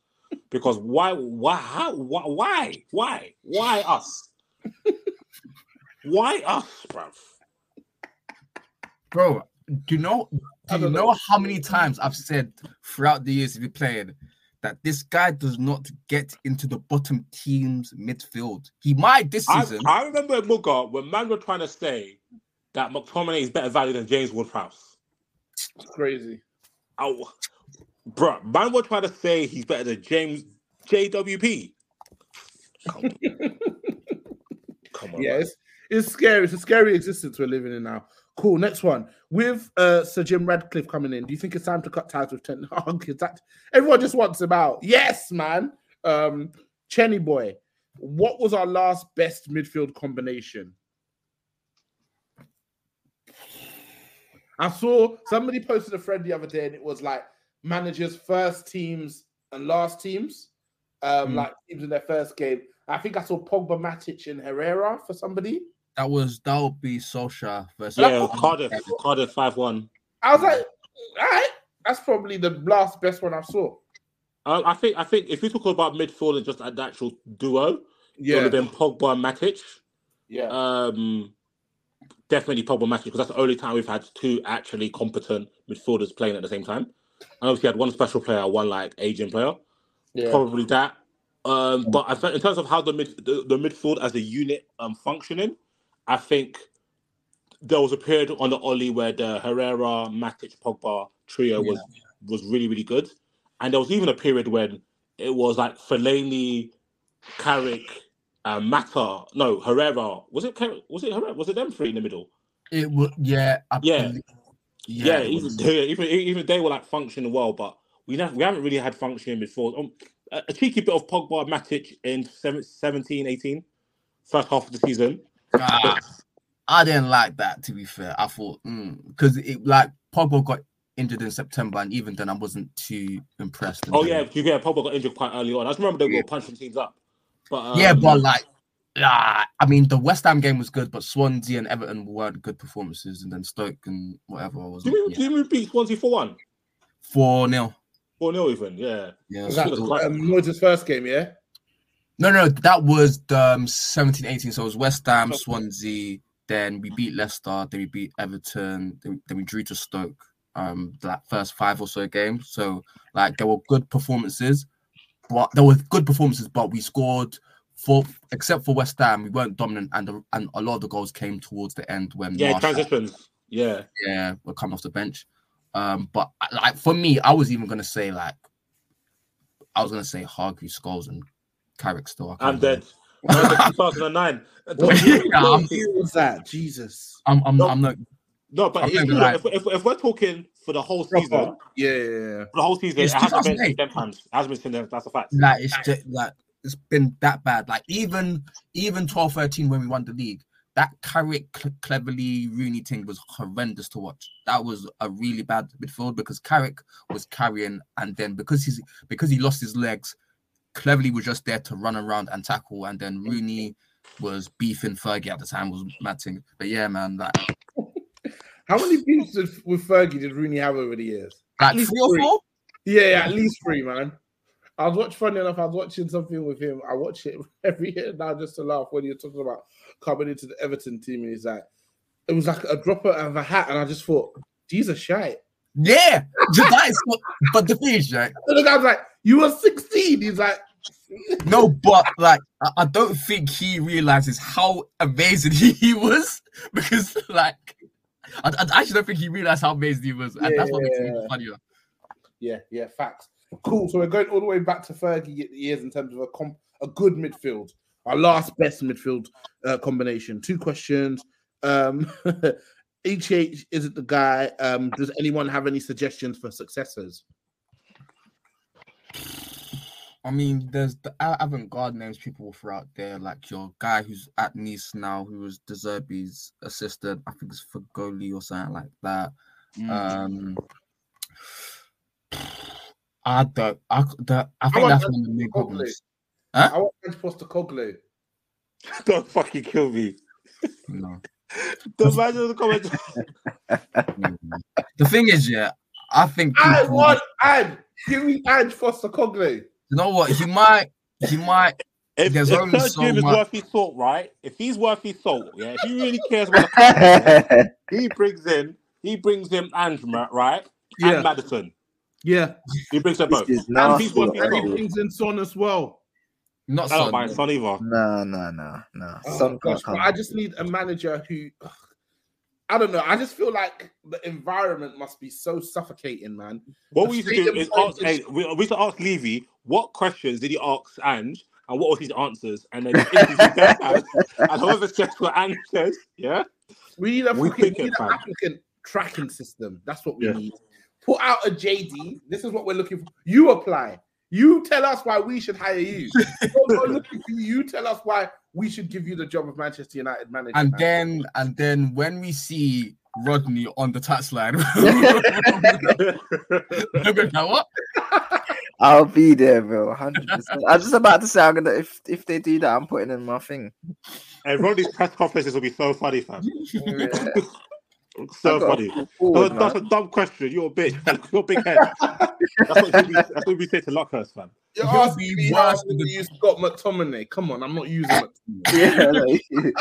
Because why? Why? How? Why? Why? Why? Why us? why us, bro? Bro, do you know? Do you know know. how many times I've said throughout the years of you playing that this guy does not get into the bottom team's midfield? He might this I, season. I remember at MUGA when man were trying to say that McTominay is better value than James Ward-Prowse. Crazy. Oh, bro, man were trying to say he's better than James JWP. Come on, Come on Yeah, man. it's, it's scary. It's a scary existence we're living in now. Cool. Next one. With uh, Sir Jim Ratcliffe coming in, do you think it's time to cut ties with Ten Hag? Is that everyone just wants him out? Yes, man. Um, Chenny boy, what was our last best midfield combination? I saw somebody posted a thread the other day, and it was like managers' first teams and last teams, um, Hmm. like teams in their first game. I think I saw Pogba, Matic, and Herrera for somebody. That was that would be Solskjaer versus Yeah, Cardiff, Cardiff five one. I was like, all right, that's probably the last best one I saw. Uh, I think I think if you talk about midfield and just the actual duo, it would have been Pogba and Matic. yeah, Um, definitely Pogba and Matic because that's the only time we've had two actually competent midfielders playing at the same time. And obviously had one special player, one like aging player. yeah. Probably that. Um, but I think in terms of how the mid the, the midfield as a unit um functioning, I think there was a period on the Ollie where the Herrera, Matic, Pogba trio was was really really good, and there was even a period when it was like Fellaini, Carrick, uh, Mata, no Herrera. Was it Was it Herrera? Was it them three in the middle? It would, yeah, I Yeah. believe- Yeah, it even, was- even even they were like functioning well, but we never, we haven't really had functioning before. Um, a, a cheeky bit of Pogba, Matic in seven- 17, 18, first half of the season. I didn't like that. To be fair, I thought because it like Pogba got injured in September, and even then I wasn't too impressed. Oh then- yeah, you get Pogba got injured quite early on. I just remember they were punching teams up. But um, yeah, but like, ah, I mean, the West Ham game was good, but Swansea and Everton weren't good performances, and then Stoke and whatever was do we, do we beat Swansea for one? four 0 Four nil even, yeah. Yeah, Was that was- quite- um, Moyes' first game? Yeah, No, no, that was the um, 17 18. So it was West Ham, Swansea, then we beat Leicester, then we beat Everton, then, then we drew to Stoke. Um, that first five or so games. So, like, there were good performances, but there were good performances, but we scored for except for West Ham, we weren't dominant, and the, and a lot of the goals came towards the end when Yeah, Martial- transitions. Yeah. yeah, were coming off the bench. Um, but like for me, I was even gonna say like I was gonna say Hargreaves, Scholes, and Carrick still. I I'm can't dead. remember. No, 2009. what Yeah, year was that? Jesus, I'm, I'm, No. I'm not. No, but if, gonna you- lie. if, if, if we're talking for the whole season, Proper. for yeah, yeah, yeah. the whole season, It's it hasn't been 2008. them times. It hasn't been them. That's a fact. Like it's just like it's been that bad. Like even even 12, 13 when we won the league, that Carrick Cleverley Rooney thing was horrendous to watch. That was a really bad midfield because Carrick was carrying, and then because he's because he lost his legs, Cleverley was just there to run around and tackle, and then Rooney was beefing Fergie at the time was matting. But yeah, man, like How many beefs did, with Fergie did Rooney have over the years? like least three or three. four. Yeah, yeah, at least three, man. I was watching. Funny enough, I was watching something with him. I watch it every year now just to laugh when you're talking about coming into the Everton team, and he's like, it was like a dropper of a hat, and I just thought, Jesus, shite. Yeah, that is what, but the thing is, right? And the guy's like, you were 16. He's like, No, but like I, I don't think he realizes how amazing he, he was because like I, I actually don't think he realized how amazing he was, and that's what makes it Yeah. even funnier. yeah, yeah, facts. Cool. So we're going all the way back to Fergie years in terms of a comp, a good midfield, our last best midfield uh, combination. Two questions. Um, HH isn't the guy. Um, does anyone have any suggestions for successors? I mean, there's the avant-garde names people will throw out there, like your guy who's at Nice now, who was De Zerbi's assistant. I think it's Farioli or something like that. Um, I don't. I, the, I think want that's Ange one of the main Postecoglou. problems. I want Ange Postecoglou. Don't fucking kill me. No. The man in the comments. The thing is, yeah, I think I want Ange. Give me Ange Postecoglou. You know what? He might. He might. If, There's if only Kurt so Jim is worth his salt, right? If he's worth his salt, yeah, if he really cares about the country, he brings in, he brings in Andrew, right? Yeah. And Madison. Yeah. He brings them both. And nasty. he's worth his he salt. brings in Son as well. Not I don't Son. mind Son either. No, no, no, no. Oh, Son gosh, can't but I just need a manager who I don't know. I just feel like the environment must be so suffocating, man. What The we used to do is ask, hey, we, we used to ask Levy what questions did he ask Ange and what was his answers, and then and says what Ange says, yeah, We need a We fucking, we need an applicant tracking system. That's what we Yeah. need. Put out a JD. This is what we're looking for. You apply. You tell us why we should hire you. Don't go looking for you. You tell us why we should give you the job of Manchester United manager. And man. then, and then, when we see Rodney on the touchline, we're gonna go, what? I'll be there, bro. Hundred percent. I was just about to say, I'm gonna if if they do that, I'm putting in my thing. and Rodney's press conferences will be so funny, fam. Yeah. So funny. pull forward, that's a dumb question. You're a bitch. You're a big head. That's what we, that's what we say to Luckhurst, fam. You're You'll asking me how worse than going to use Scott McTominay. Come on, I'm not using McTominay. Yeah, like,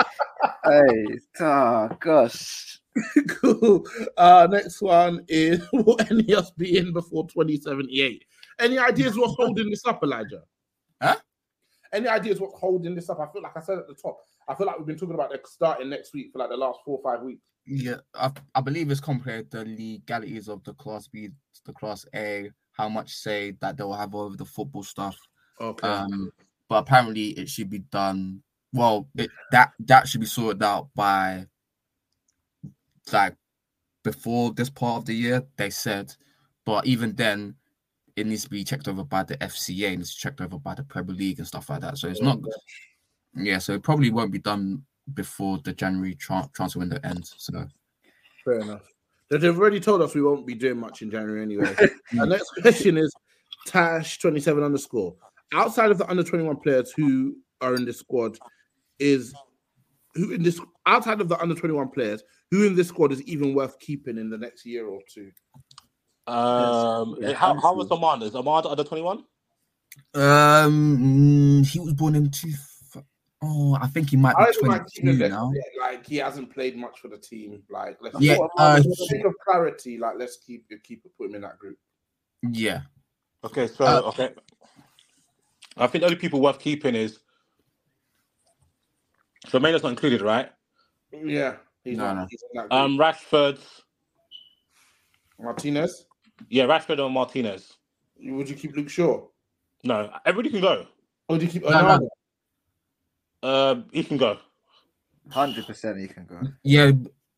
hey, oh gosh. cool. Uh, next one is will Ineos be in before 2078? Any ideas what's holding this up, Elijah? Huh? Any ideas what's holding this up? I feel like I said at the top. I feel like we've been talking about it starting next week for like the last four or five weeks. Yeah, I, I believe it's compared the legalities of the Class B, the Class A, how much say that they'll have over the football stuff. Okay. Um, but apparently it should be done. Well, it, that that should be sorted out by like before this part of the year. They said, but even then, it needs to be checked over by the FCA and it's checked over by the Premier League and stuff like that. So it's not. Yeah, so it probably won't be done before the January tra- transfer window ends. So Fair enough. They- They've already told us we won't be doing much in January anyway. Our next question is Tash27 underscore. Outside of the under 21 players who are in this squad, is who in this outside of the under 21 players, who in this squad is even worth keeping in the next year or two? Um, Yeah, how, how was Amanda? Is Amanda under 21? Um, mm, he was born in two. f- Oh, I think he might I be don't like twenty-two now. yeah, like he hasn't played much for the team. Like let's Yeah, for uh, the sake of clarity, like let's keep keep put him in that group. Yeah, Okay, so Uh, okay. I think the only people worth keeping is so Maynard's not included, right? Yeah, he's No, not no. he's in that. Um, Rashford, Martinez, yeah, Rashford or Martinez. would you keep Luke Shaw? No, everybody can go. Or would you keep No, no. Onana? Um, he can go. Hundred percent, you can go. yeah.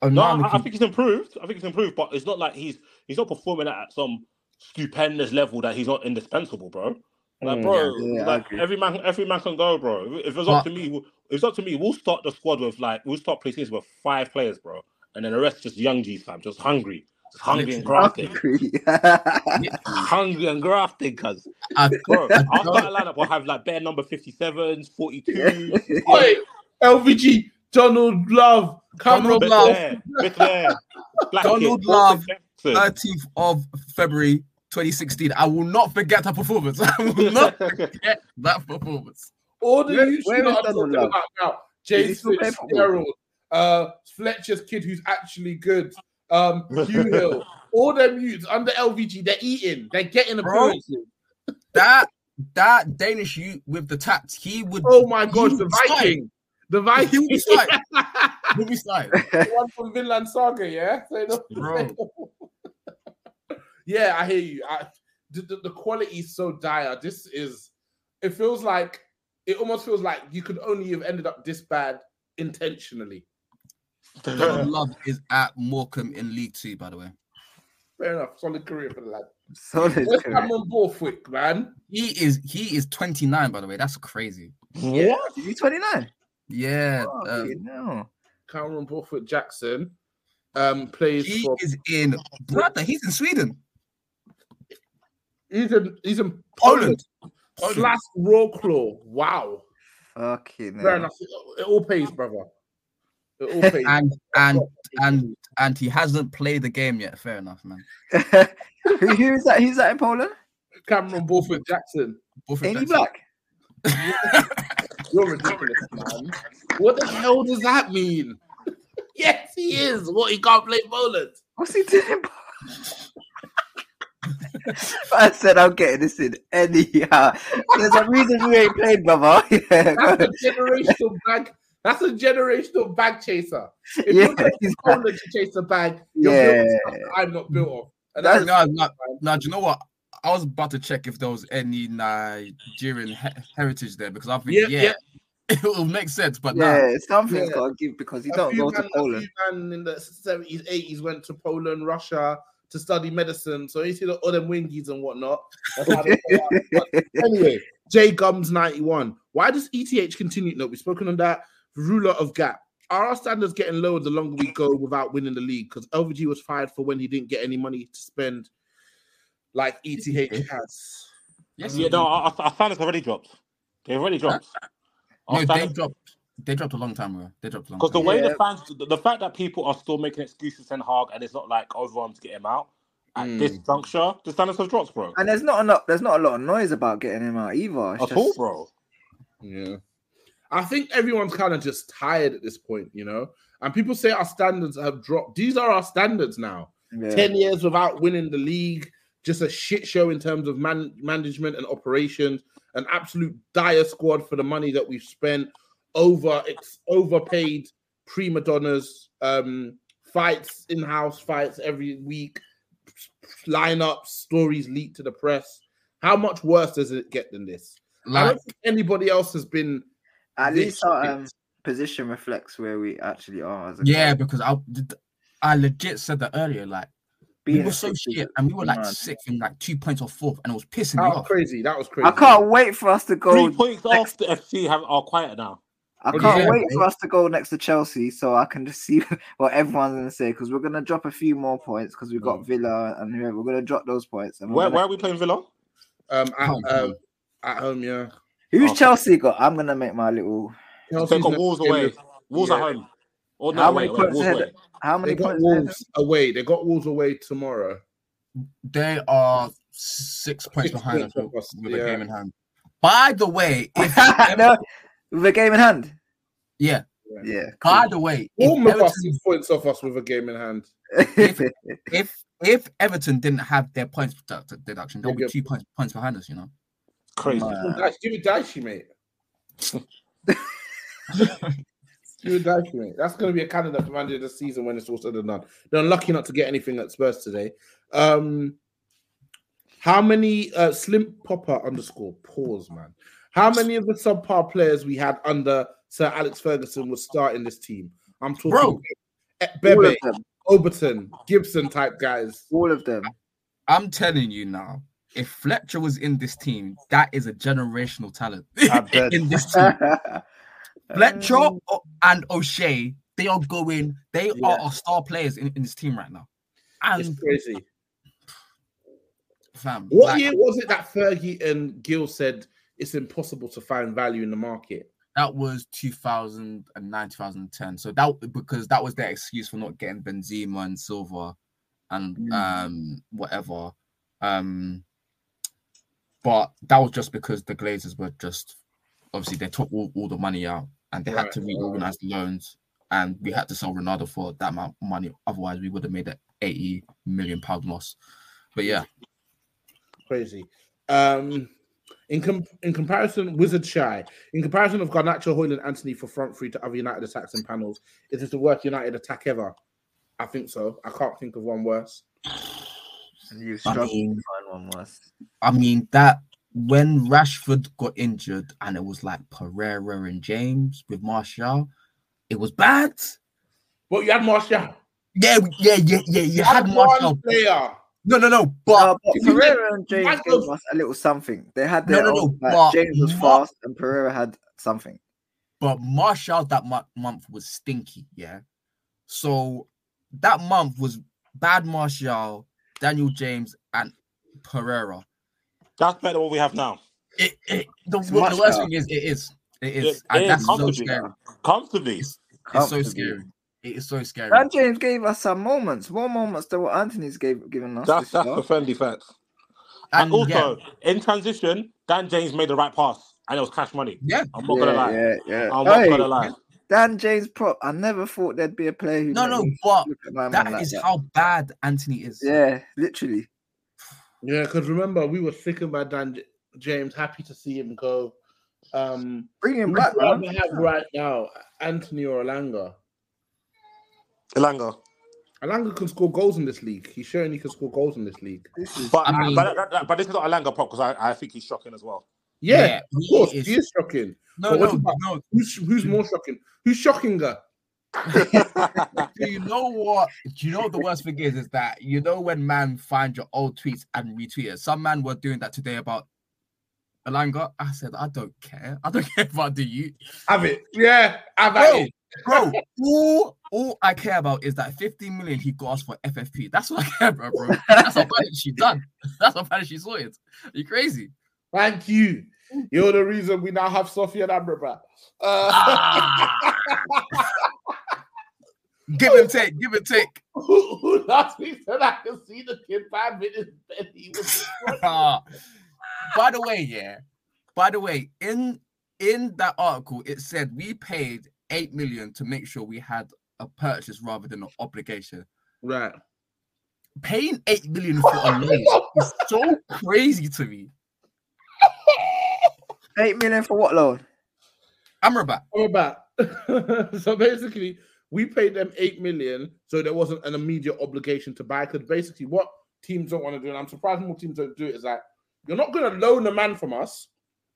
No, Onana I, I think he's improved. I think he's improved, but it's not like he's he's not performing at some stupendous level that he's not indispensable, bro. Like, Mm, bro, yeah, I like every man, every man can go, bro. If it's up to me, we'll- if it's up to me. We'll start the squad with like we'll start placing with five players, bro, and then the rest just young G's, fam, just hungry, just hungry and grafting, hungry and grafting, cuz. I, Bro, I our don't- starting lineup will have like bare number 57s, 42s, Oi, LVG, Donald Love, Cameron Donald Love. Bethlehem, Bethlehem, Donald Kid, Love, Jackson. 13th of February 2016. I will not forget that performance. I will not forget that performance. All the Where- where you know is I'm talking about now. Is he James still playing football? Fitzgerald, uh, Fletcher's kid who's actually good, um, Hugh Hill. All them youths under LVG, they're eating, they're getting Bro. appearances. That that Danish youth with the tats, he would. Oh my gosh, the would slide. Viking, the He Viking, would be slide. He'll be slide. the one from Vinland Saga, yeah. Say no- Bro. yeah, I hear you. I, the, the, the quality is so dire. This is. It feels like it almost feels like you could only have ended up this bad intentionally. Donald Love is at Morecambe in League Two, by the way. Fair enough. Solid career for the lad. Solid. Where's career. Cameron Borthwick, man? He is he is 29, by the way. That's crazy. What? Is he twenty nine? Yeah, Oh, um, no. Cameron Borthwick Jackson um, plays he for. is in brother. He's in Sweden. He's in he's in Poland. Poland. Slash raw claw. Wow. Fucking Fair enough. It, it all pays, brother. It all pays. And and and and he hasn't played the game yet. Fair enough, man. Who, who's that? Who's that in Poland? Cameron Borthwick Jackson. Borthwick Ain't he black? You're ridiculous, man. What the hell does that mean? yes, he is. What he can't play Poland. What's he doing? I said I'm getting this in anyhow. There's a reason you ain't played, brother. Yeah, That's a generational bag. That's a generational bag chaser. If Yeah, you're going he's to Poland to chase a bag, Yeah. built of stuff that I'm not built of. And That's- that's, No, no, no. Do you know what? I was about to check if there was any Nigerian he- heritage there because I think Yeah, yeah, yeah. it will make sense. But yeah, something's Yeah. got to give because you a don't few go to man- a Poland. few man in the 70s, 80s went to Poland, Russia to study medicine. So you see the, all them wingies and whatnot. That's how they. But anyway, J Gums 91. Why does ETH continue? No, we've spoken on that. Ruler of gap. Are our standards getting lower the longer we go without winning the league? Because LVG was fired for when he didn't get any money to spend like ETH has. yes, Yeah, no, our, our standards already dropped. They've already dropped. Our no, they dropped. They dropped a long time ago. They dropped a long Because the way Yeah. the fans, the, the fact that people are still making excuses for Ten Hag and it's not like overarm to get him out at Mm. this juncture, the standards have dropped, bro. And there's not enough. There's not a lot of noise about getting him out either. It's At all, bro. Yeah. I think everyone's kind of just tired at this point, you know? And people say our standards have dropped. These are our standards now. Yeah. 10 years without winning the league, just a shit show in terms of man- management and operations, an absolute dire squad for the money that we've spent, over ex- overpaid prima donnas, um, fights, in-house fights every week, lineups, stories leaked to the press. How much worse does it get than this? I don't think anybody else has been At this least our um, position reflects where we actually are. As a yeah, club. because I, I legit said that earlier. Like we were so shit, and we were like mad. sixth and like two points off fourth, and it was pissing me was off. crazy. That was crazy. I can't wait for us to go. Three points next- off the FC have are quiet now. I What can't do wait for us to go next to Chelsea so I can just see what everyone's gonna say because we're gonna drop a few more points because we've got Mm. Villa and whoever. We're gonna drop those points. And Where, gonna- where are we playing Villa? Um, at, Home, um, home. at home, yeah. Who's. Chelsea got? I'm gonna make my little. They Chelsea's got Wolves away. Wolves yeah. at home. Or How many wait, wait, points Wolves ahead? away. How They got points? ahead? Wolves away. They got Wolves away tomorrow. They are six points Six behind points us with, us, with yeah. a game in hand. By the way, if no, with a game in hand. yeah, Yeah. by the way, if Bournemouth are six points off us with a game in hand. if if if Everton didn't have their points deduction, they'll They'll be two points points behind us. You know. Crazy. Man. Dice, give it Dicey, mate. give it Dicey, mate. That's going to be a candidate for manager of the season when it's all said and done. They're unlucky not to get anything at Spurs today. Um, how many uh, Slim Popper underscore pause, man? How many of the subpar players we had under Sir Alex Ferguson would starting this team? I'm talking Bro. Eh, Bebe, of them. Obertan, Gibson type guys. All of them. I'm telling you now, if Fletcher was in this team, that is a generational talent in this team. Fletcher o- and O'Shea, they are going, they Yeah. are our star players in, in this team right now. It's And crazy. fam, What like, year was it that Fergie and Gill said it's impossible to find value in the market? that was 2009, 2010. So that because that was their excuse for not getting Benzema and Silva and Mm. um whatever. Um but that was just because the Glazers were just obviously they took all, all the money out and they Right, had to reorganize the loans and we had to sell Ronaldo for that amount of money. Otherwise, we would have made an 80 million pound loss. But yeah, Crazy. Um, in com- in comparison, Wizard Shy. In comparison of Garnacho, Højlund, Antony for front three to other United attacks and panels, is this the worst United attack ever? I think so. I can't think of one worse. And you I mean- to find one worse. I mean that when Rashford got injured and it was like Pereira and James with Martial, it was bad. But you had Martial. Yeah, yeah, yeah, yeah. You You had had Martial. player. No, no, no. No, But but Pereira and James Might gave go- us a little something. They had No, their no, no, own. like, but James was Mar- fast and Pereira had something. but Martial that mo- month was stinky. Yeah. So that month was bad Martial, Daniel James, and Pereira. That's better than what we have now. It, it, the, It's the worst better. thing is, it is. It It- is. and it is that's so scary. better. Comfortably. It's, it's so scary. It is so scary. Dan James gave us some moments, more moments than what Antony's gave given us. That's this that's year. the firm defense. And, And also, yeah, in transition, Dan James made the right pass, and it was cash money. yeah. I'm not gonna lie. yeah, yeah. I'm not gonna lie. Dan James prop. I never thought there'd be a player who No, no, me but look at my man that like is that. how bad Antony is. Yeah, literally. Yeah, because remember we were sickened by Dan J- James. Happy to see him go. Um, Bring him back, do I man. have right now, Antony or Alanga. Elanga. Alanga can score goals in this league. He's showing he can score goals in this league. This is But, I mean- but, that- that- but this is not Elanga pop because I, I think he's shocking as well. Yeah, Yeah, of he course, is- he is shocking. No, no, about- no. Who's who's more shocking? Who's shocking her? Do you know what? Do you know what the worst thing is? Is that you know when man find your old tweets and retweet it. Some man were doing that today about Elanga. I said, I don't care. I don't care about do you. Have it. Yeah, have Bro, it. bro, all, all I care about is that 15 million he got us for FFP. That's what I care about, bro. That's how bad she done. That's how bad she sorted. Are you crazy? Thank you. You're the reason we now have Sofyan Amrabat. Uh, Ah. give and take, give and take. who last week said I could see the kid five minutes bed. He was Ah. by the way, yeah. By the way, in in that article, it said we paid eight million to make sure we had a purchase rather than an obligation. right. Paying eight million for a loan is so crazy to me. eight million for what loan? Amrabat. Amrabat. so basically, we paid them eight million, so there wasn't an immediate obligation to buy. Because basically, what teams don't want to do, and I'm surprised more teams don't do it, is that you're not going to loan a man from us,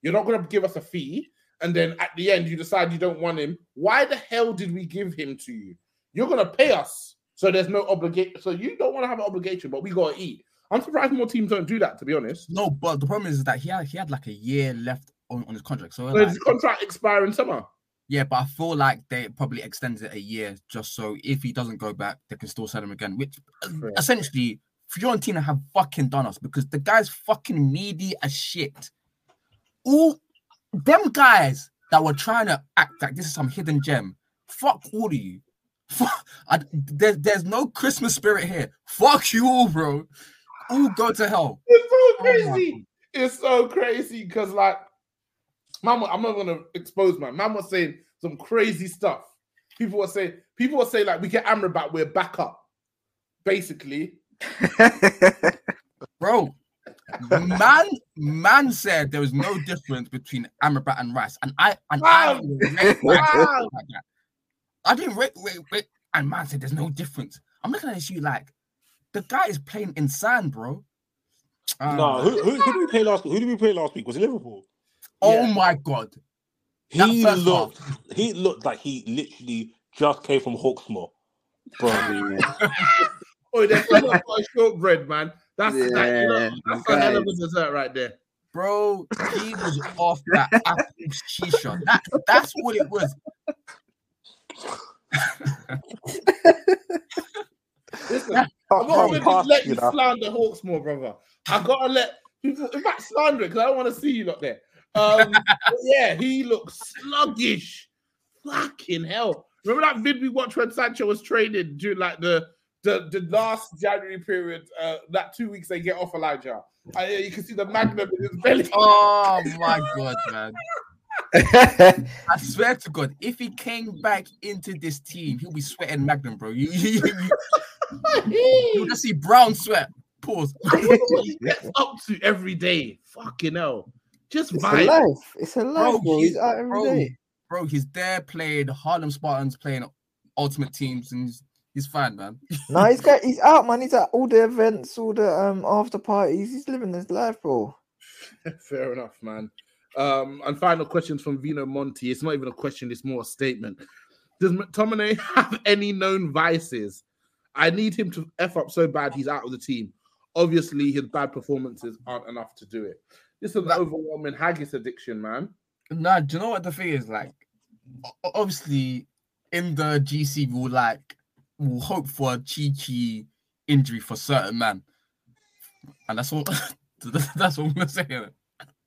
you're not going to give us a fee, and then at the end you decide you don't want him. Why the hell did we give him to you? You're going to pay us, so there's no obligation. So you don't want to have an obligation, but we got to eat. I'm surprised more teams don't do that, to be honest. No, but the problem is that he had he had like a year left on, on his contract. So So like, his contract expire in summer. Yeah, but I feel like they probably extended it a year just so if he doesn't go back, they can still sell him again. Which uh, Fair. essentially Fiorentina have fucking done us because the guy's fucking needy as shit. All them guys that were trying to act like this is some hidden gem. Fuck all of you. Fuck, I, there, there's no Christmas spirit here. Fuck you all, bro. All go to hell. It's so Oh crazy. it's so crazy because, like, man, wa- I'm not gonna expose man. Man was saying some crazy stuff. People were saying, people were saying, like, we get Amrabat, we're back up. Basically, Bro, man, man said there was no difference between Amrabat and Rice, and I and I Wow. didn't Wow. I didn't rate, rate, rate, and man said there's no difference. I'm looking at you like the guy is playing in sand, bro. Ah, no, who, who, who did we play last? Who did we play last week? Was it Liverpool? Oh yeah. my god, That He first looked. He looked like he literally just came from Hawksmoor, bro. oh, there's someone a shortbread, man. That's that, you know, that's a hell of a dessert right there. bro, he was off that apple shisha. That, that's what it was. Listen, I I'm not gonna just let you you now. slander Hawksmoor, brother. I gotta let people, in fact, slander it because I don't want to see you lot there. Um, yeah, he looks sluggish. Fucking hell! Remember that vid we watched when Sancho was training during like the the, the last January period? Uh, that two weeks they get off Elijah. Uh, you can see the magnum in his belly. Oh my god, man. I swear to God, if he came back into this team, he'll be sweating Magnum, bro. You, you, you, you'll just see brown sweat. Pause. what he gets up to every day. Fucking hell. Just It's a life. It's a life, Bro, bro. he's- He's out every bro, day. bro, he's there playing Harlem Spartans, playing Ultimate Teams, and he's, he's fine, man. No, he's got he's out, man. He's at all the events, all the um after parties. He's living his life, bro. Fair enough, man. Um, and final questions from Vino Monti. It's not even a question, it's more a statement. Does McTominay have any known vices? I need him to F up so bad he's out of the team. Obviously, his bad performances aren't enough to do it. This is an That- overwhelming haggis addiction, man. Nah, do you know what the thing is? Like, obviously, in the GC, we'll like, we'll hope for a cheeky injury for certain man, and that's all. That's what I'm gonna say. innit?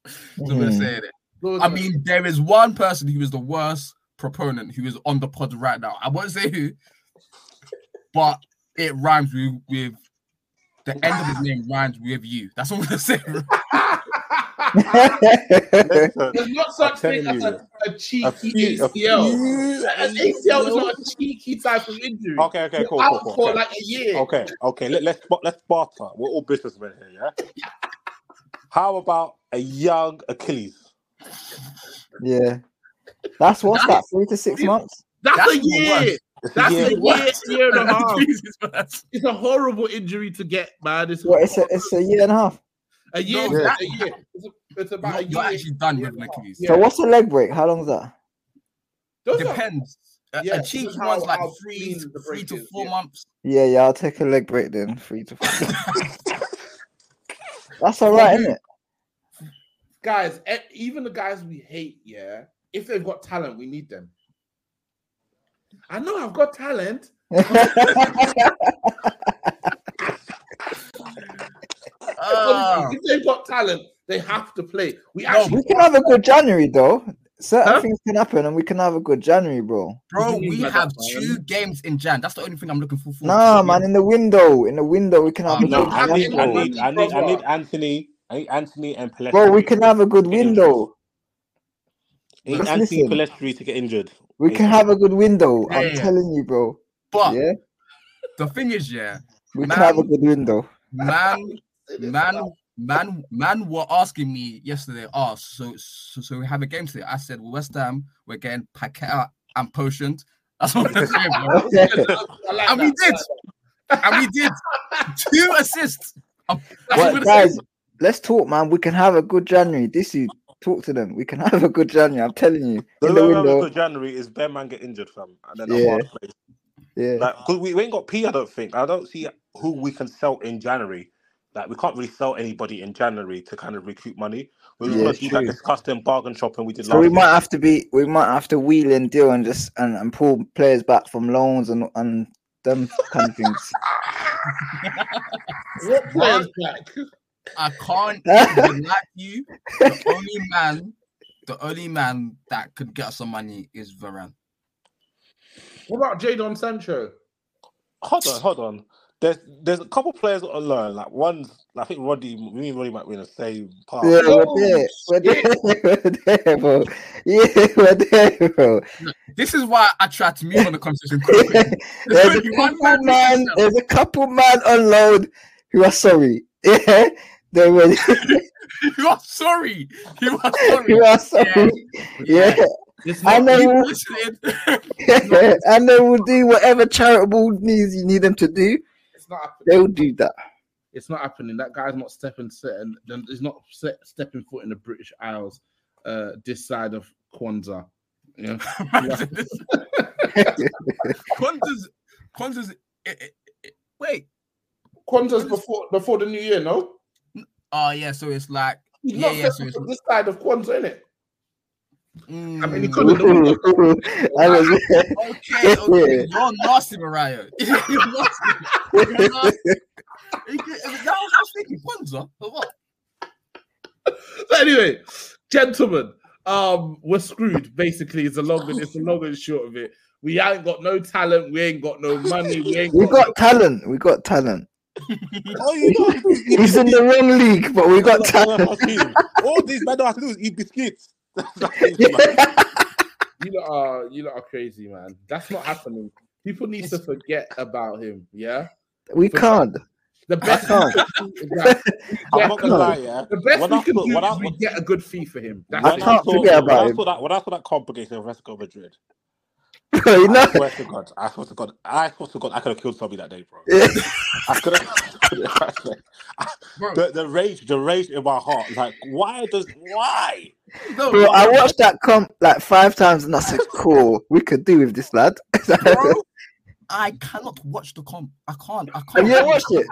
That's what I'm gonna Hmm. say. innit? I mean, there is one person who is the worst proponent who is on the pod right now. I won't say who, but it rhymes with, with the end of his name rhymes with you. That's what I'm gonna say. Listen, There's not such I'm thing telling as a, a cheeky a few, a ACL. few, An ACL is not a cheeky type of injury. Okay, okay, cool, cool, cool. for Okay. like a year. Okay, okay. Let, let's let's barter. We're all businessmen here, yeah. How about a young Achilles? yeah. That's what's that? Three to six months. That's, That's a year. worst. That's Yeah. a year, year and a half. Jesus, man. It's a horrible injury to get, man. It's, What? It's a it's a year and a half. A year. No, it's a year. It's, a, it's about You're, a you're actually done year with and a. Achilles. Yeah. So what's a leg break? How long is that? Those Depends. A, Yeah, a this cheeky is how- one's like three, to- three to four yeah. months. Yeah, yeah. I'll take a leg break then. Three to four. That's all right, isn't it? guys, even the guys we hate, yeah, if they've got talent, we need them. I know I've got talent. Ah. if they've got talent, they have to play. We No, actually we can have a good January though. Certain Huh? things can happen, and we can have a good January, bro. Bro, do you mean we have that, man? two games in Jan. That's the only thing I'm looking for. for Nah, man, in the window, in the window, we can have a No, good I need, I need, I need, I need Antony. I need Antony and Pellistri. Bro, we can have a good to get injured. window. I need Antony listen. Pellistri to get injured. We can have a good window. Yeah, I'm yeah. telling you, bro. But Yeah, the thing is, yeah, we Man. can have a good window. man, man, man, man were asking me yesterday. Oh, so so, so we have a game today. I said, well, West Ham, we're getting Paqueta and potioned. That's what I'm saying, bro. Like And we that. did. and we did two assists. Oh, that's What, what I'm guys? saying. Let's talk, man. We can have a good January. This you talk to them. We can have a good January. I'm telling you. The In the way we have window. to January is bear man get injured, fam, and then Yeah. Amad plays. Yeah. Like, because we, we ain't got P, I don't think. I don't see who we can sell in January. Like, we can't really sell anybody in January to kind of recoup money. We're Yeah, going to do that true. disgusting bargain shopping we did So last we year. might have to be. We might have to wheel and deal and just and, and pull players back from loans and and them kind of things. What players back? I can't deny you. The only man, the only man that could get us some money is Varane. What about Jadon Sancho? Hold on, hold on. There's there's a couple players that I learn. Like one's, I think Roddy, me and Roddy might be in the same part. Yeah, we're Oh, there. We're shit. there. We're there, bro. Yeah, we're there, bro. This is why I tried to move on the conversation quickly. There's a one couple man man. There's a couple man on loan who are sorry. Yeah, they were. you are sorry. You are sorry. who are sorry. Yeah, It's I not, know. You listening? and they will do whatever charitable needs you need them to do. It's not happening. They will do that. It's not happening. That guy's not stepping set and then he's not set, stepping foot in the British Isles uh this side of Kwanzaa. Yeah. Kwanzaa's, Kwanzaa's, eh, eh, eh, wait. Kwanzaa's before before the new year, no? Oh, yeah. So it's like, He's yeah, not yeah. So stepping it's, this side of Kwanzaa, innit? Mm, I mean, he could have I was, Okay, okay. You're nasty, Morayo. You're nasty. You're nasty. You get- That was, I was thinking Kwanzaa. What? So anyway, gentlemen, um, we're screwed. Basically, it's a long and it's a long and short of it. We ain't got no talent. We ain't got no money. We ain't we got, got talent. We got talent. Oh, you know, He's in the wrong league, but we got talent. All these men have to do is eat biscuits. you lot are you lot are crazy, man. That's not happening. People need to forget about him. Yeah, we can't. the best. can't. Exactly. I'm not gonna lie, yeah. The best When we I can saw- do when I- is we get a good fee for him. That's When it. I can't saw, forget when I about saw that when I saw that complication of Atletico Madrid, Bro, you know, I swear to God, I swear to God, I swear to God, I could have killed somebody that day, bro. I could have. The, the rage, the rage in my heart, like why does why? no, bro, no, I watched that comp like five times and I said, cool, we could do with this lad. bro, I cannot watch the comp. I can't. I can't. you watched it?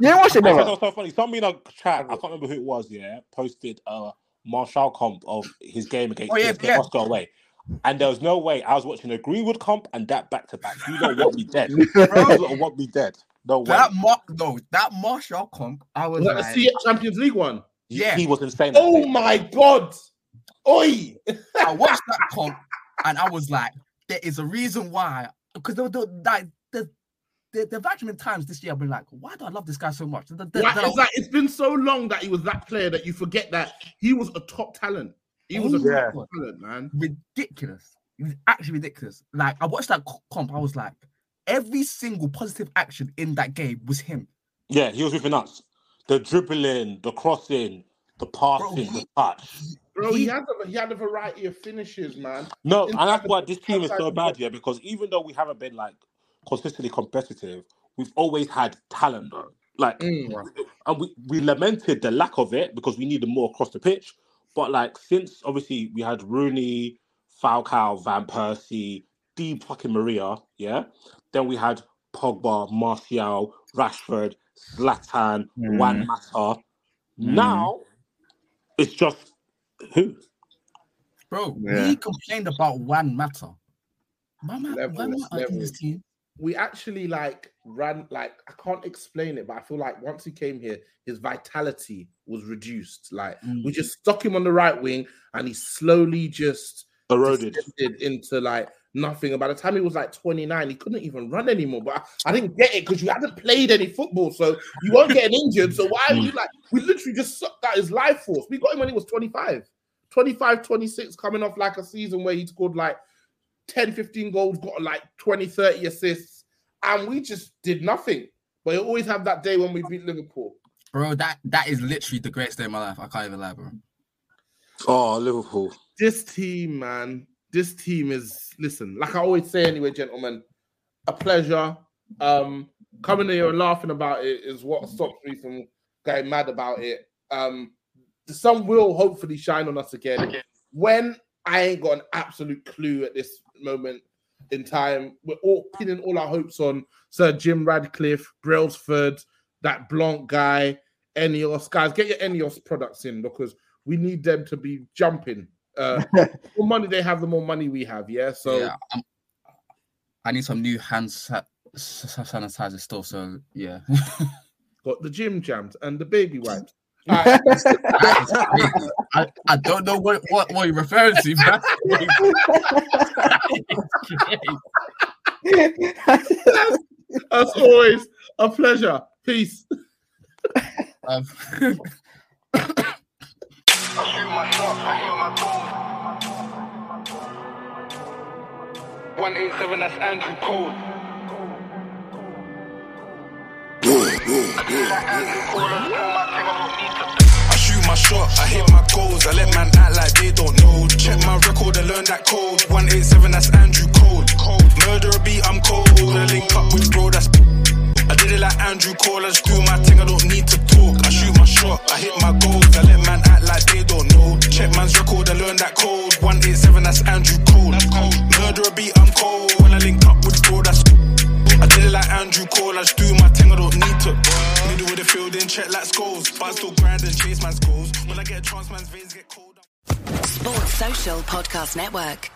You didn't watch it, I thought brother? that so funny. Somebody in a chat, I can't remember who it was, yeah, posted a Martial comp of his game against Oh, yeah, PSG yeah. Oscar away. And there was no way I was watching a Greenwood comp and that back to back. You don't want me dead. you don't want me dead. No way. That Mar- no, that Martial comp, I was Was that like, the C- Champions League one? yeah. He was insane. that Oh my god! Oi! I watched that comp and I was like, there is a reason why. Because the the like the the, the Vitamin times this year, I've been like, why do I love this guy so much? The- the- Like, the- it's like it's been so long that he was that player that you forget that he was a top talent. He was a Yeah. top talent, man. ridiculous. It was actually ridiculous. Like I watched that comp, I was like, every single positive action in that game was him. Yeah, he was with us. The dribbling, the crossing, the passing, the he- touch. Bro, he He- had a, he had a variety of finishes, man. No, In and that's why this team is so bad, box. yeah. Because even though we haven't been like consistently competitive, we've always had talent, though. Like, Mm. and we, we lamented the lack of it because we needed more across the pitch. But like, since obviously we had Rooney, Falcao, Van Persie, Di fucking Maria, yeah. Then we had Pogba, Martial, Rashford, Zlatan, Juan mm-hmm. Mata. Mm-hmm. Now it's just who? Bro, Yeah. we complained about Juan Mata. Juan Mata, Levels, one this team. We actually like ran like I can't explain it, but I feel like once he came here, his vitality was reduced. Like Mm. we just stuck him on the right wing, and he slowly just Eroded. into like nothing. And by the time he was like 29, he couldn't even run anymore. But I, I didn't get it because you haven't played any football, so you weren't getting injured. So why are you like we literally just sucked out his life force? We got him when he was 25, 25, 26, coming off like a season where he scored like 10, 15 goals, got like 20, 30 assists, and we just did nothing. But you always have that day when we beat Liverpool. Bro, that that is literally the greatest day of my life. I can't even lie, bro. Oh, Liverpool. This team, man, this team is listen, like I always say anyway, gentlemen, a pleasure. Um, coming here and laughing about it is what stops me from getting mad about it. Um, the sun will hopefully shine on us again. When I ain't got an absolute clue at this moment in time, we're all pinning all our hopes on Sir Jim Ratcliffe, Brailsford, that Blanc guy, Ineos. Guys, get your Ineos products in because we need them to be jumping. Uh, the more money they have, the more money we have. Yeah. So yeah, I'm- need some new hand sa- sa- sanitizer stuff. So yeah, got the gym jams and the baby wipes. All right. That is crazy. I, I don't know what, what, what you're referring to, man. As always, a pleasure. Peace. One eight seven. Cole. I shoot my shot, I hit my goals. I let man act like they don't know. Check my record and learn that code. 187, that's Andrew Cole. Murderer beat, I'm cold. I link up with bro, that's. I did it like Andrew Cole. I just do my thing, I don't need to talk. I shoot my shot, I hit my goals. I let man act like they don't know. Check man's record I learned that code. 187, that's Andrew Cole. cold. Murderer beat, I'm cold. When I link up with bro, that's. I did it like Andrew Cole, I just do my thing, I don't need to. Middle of the field, then check like skulls. But I still grind and chase man's goals. When I get a chance, man's veins get cold. Sports Social Podcast Network.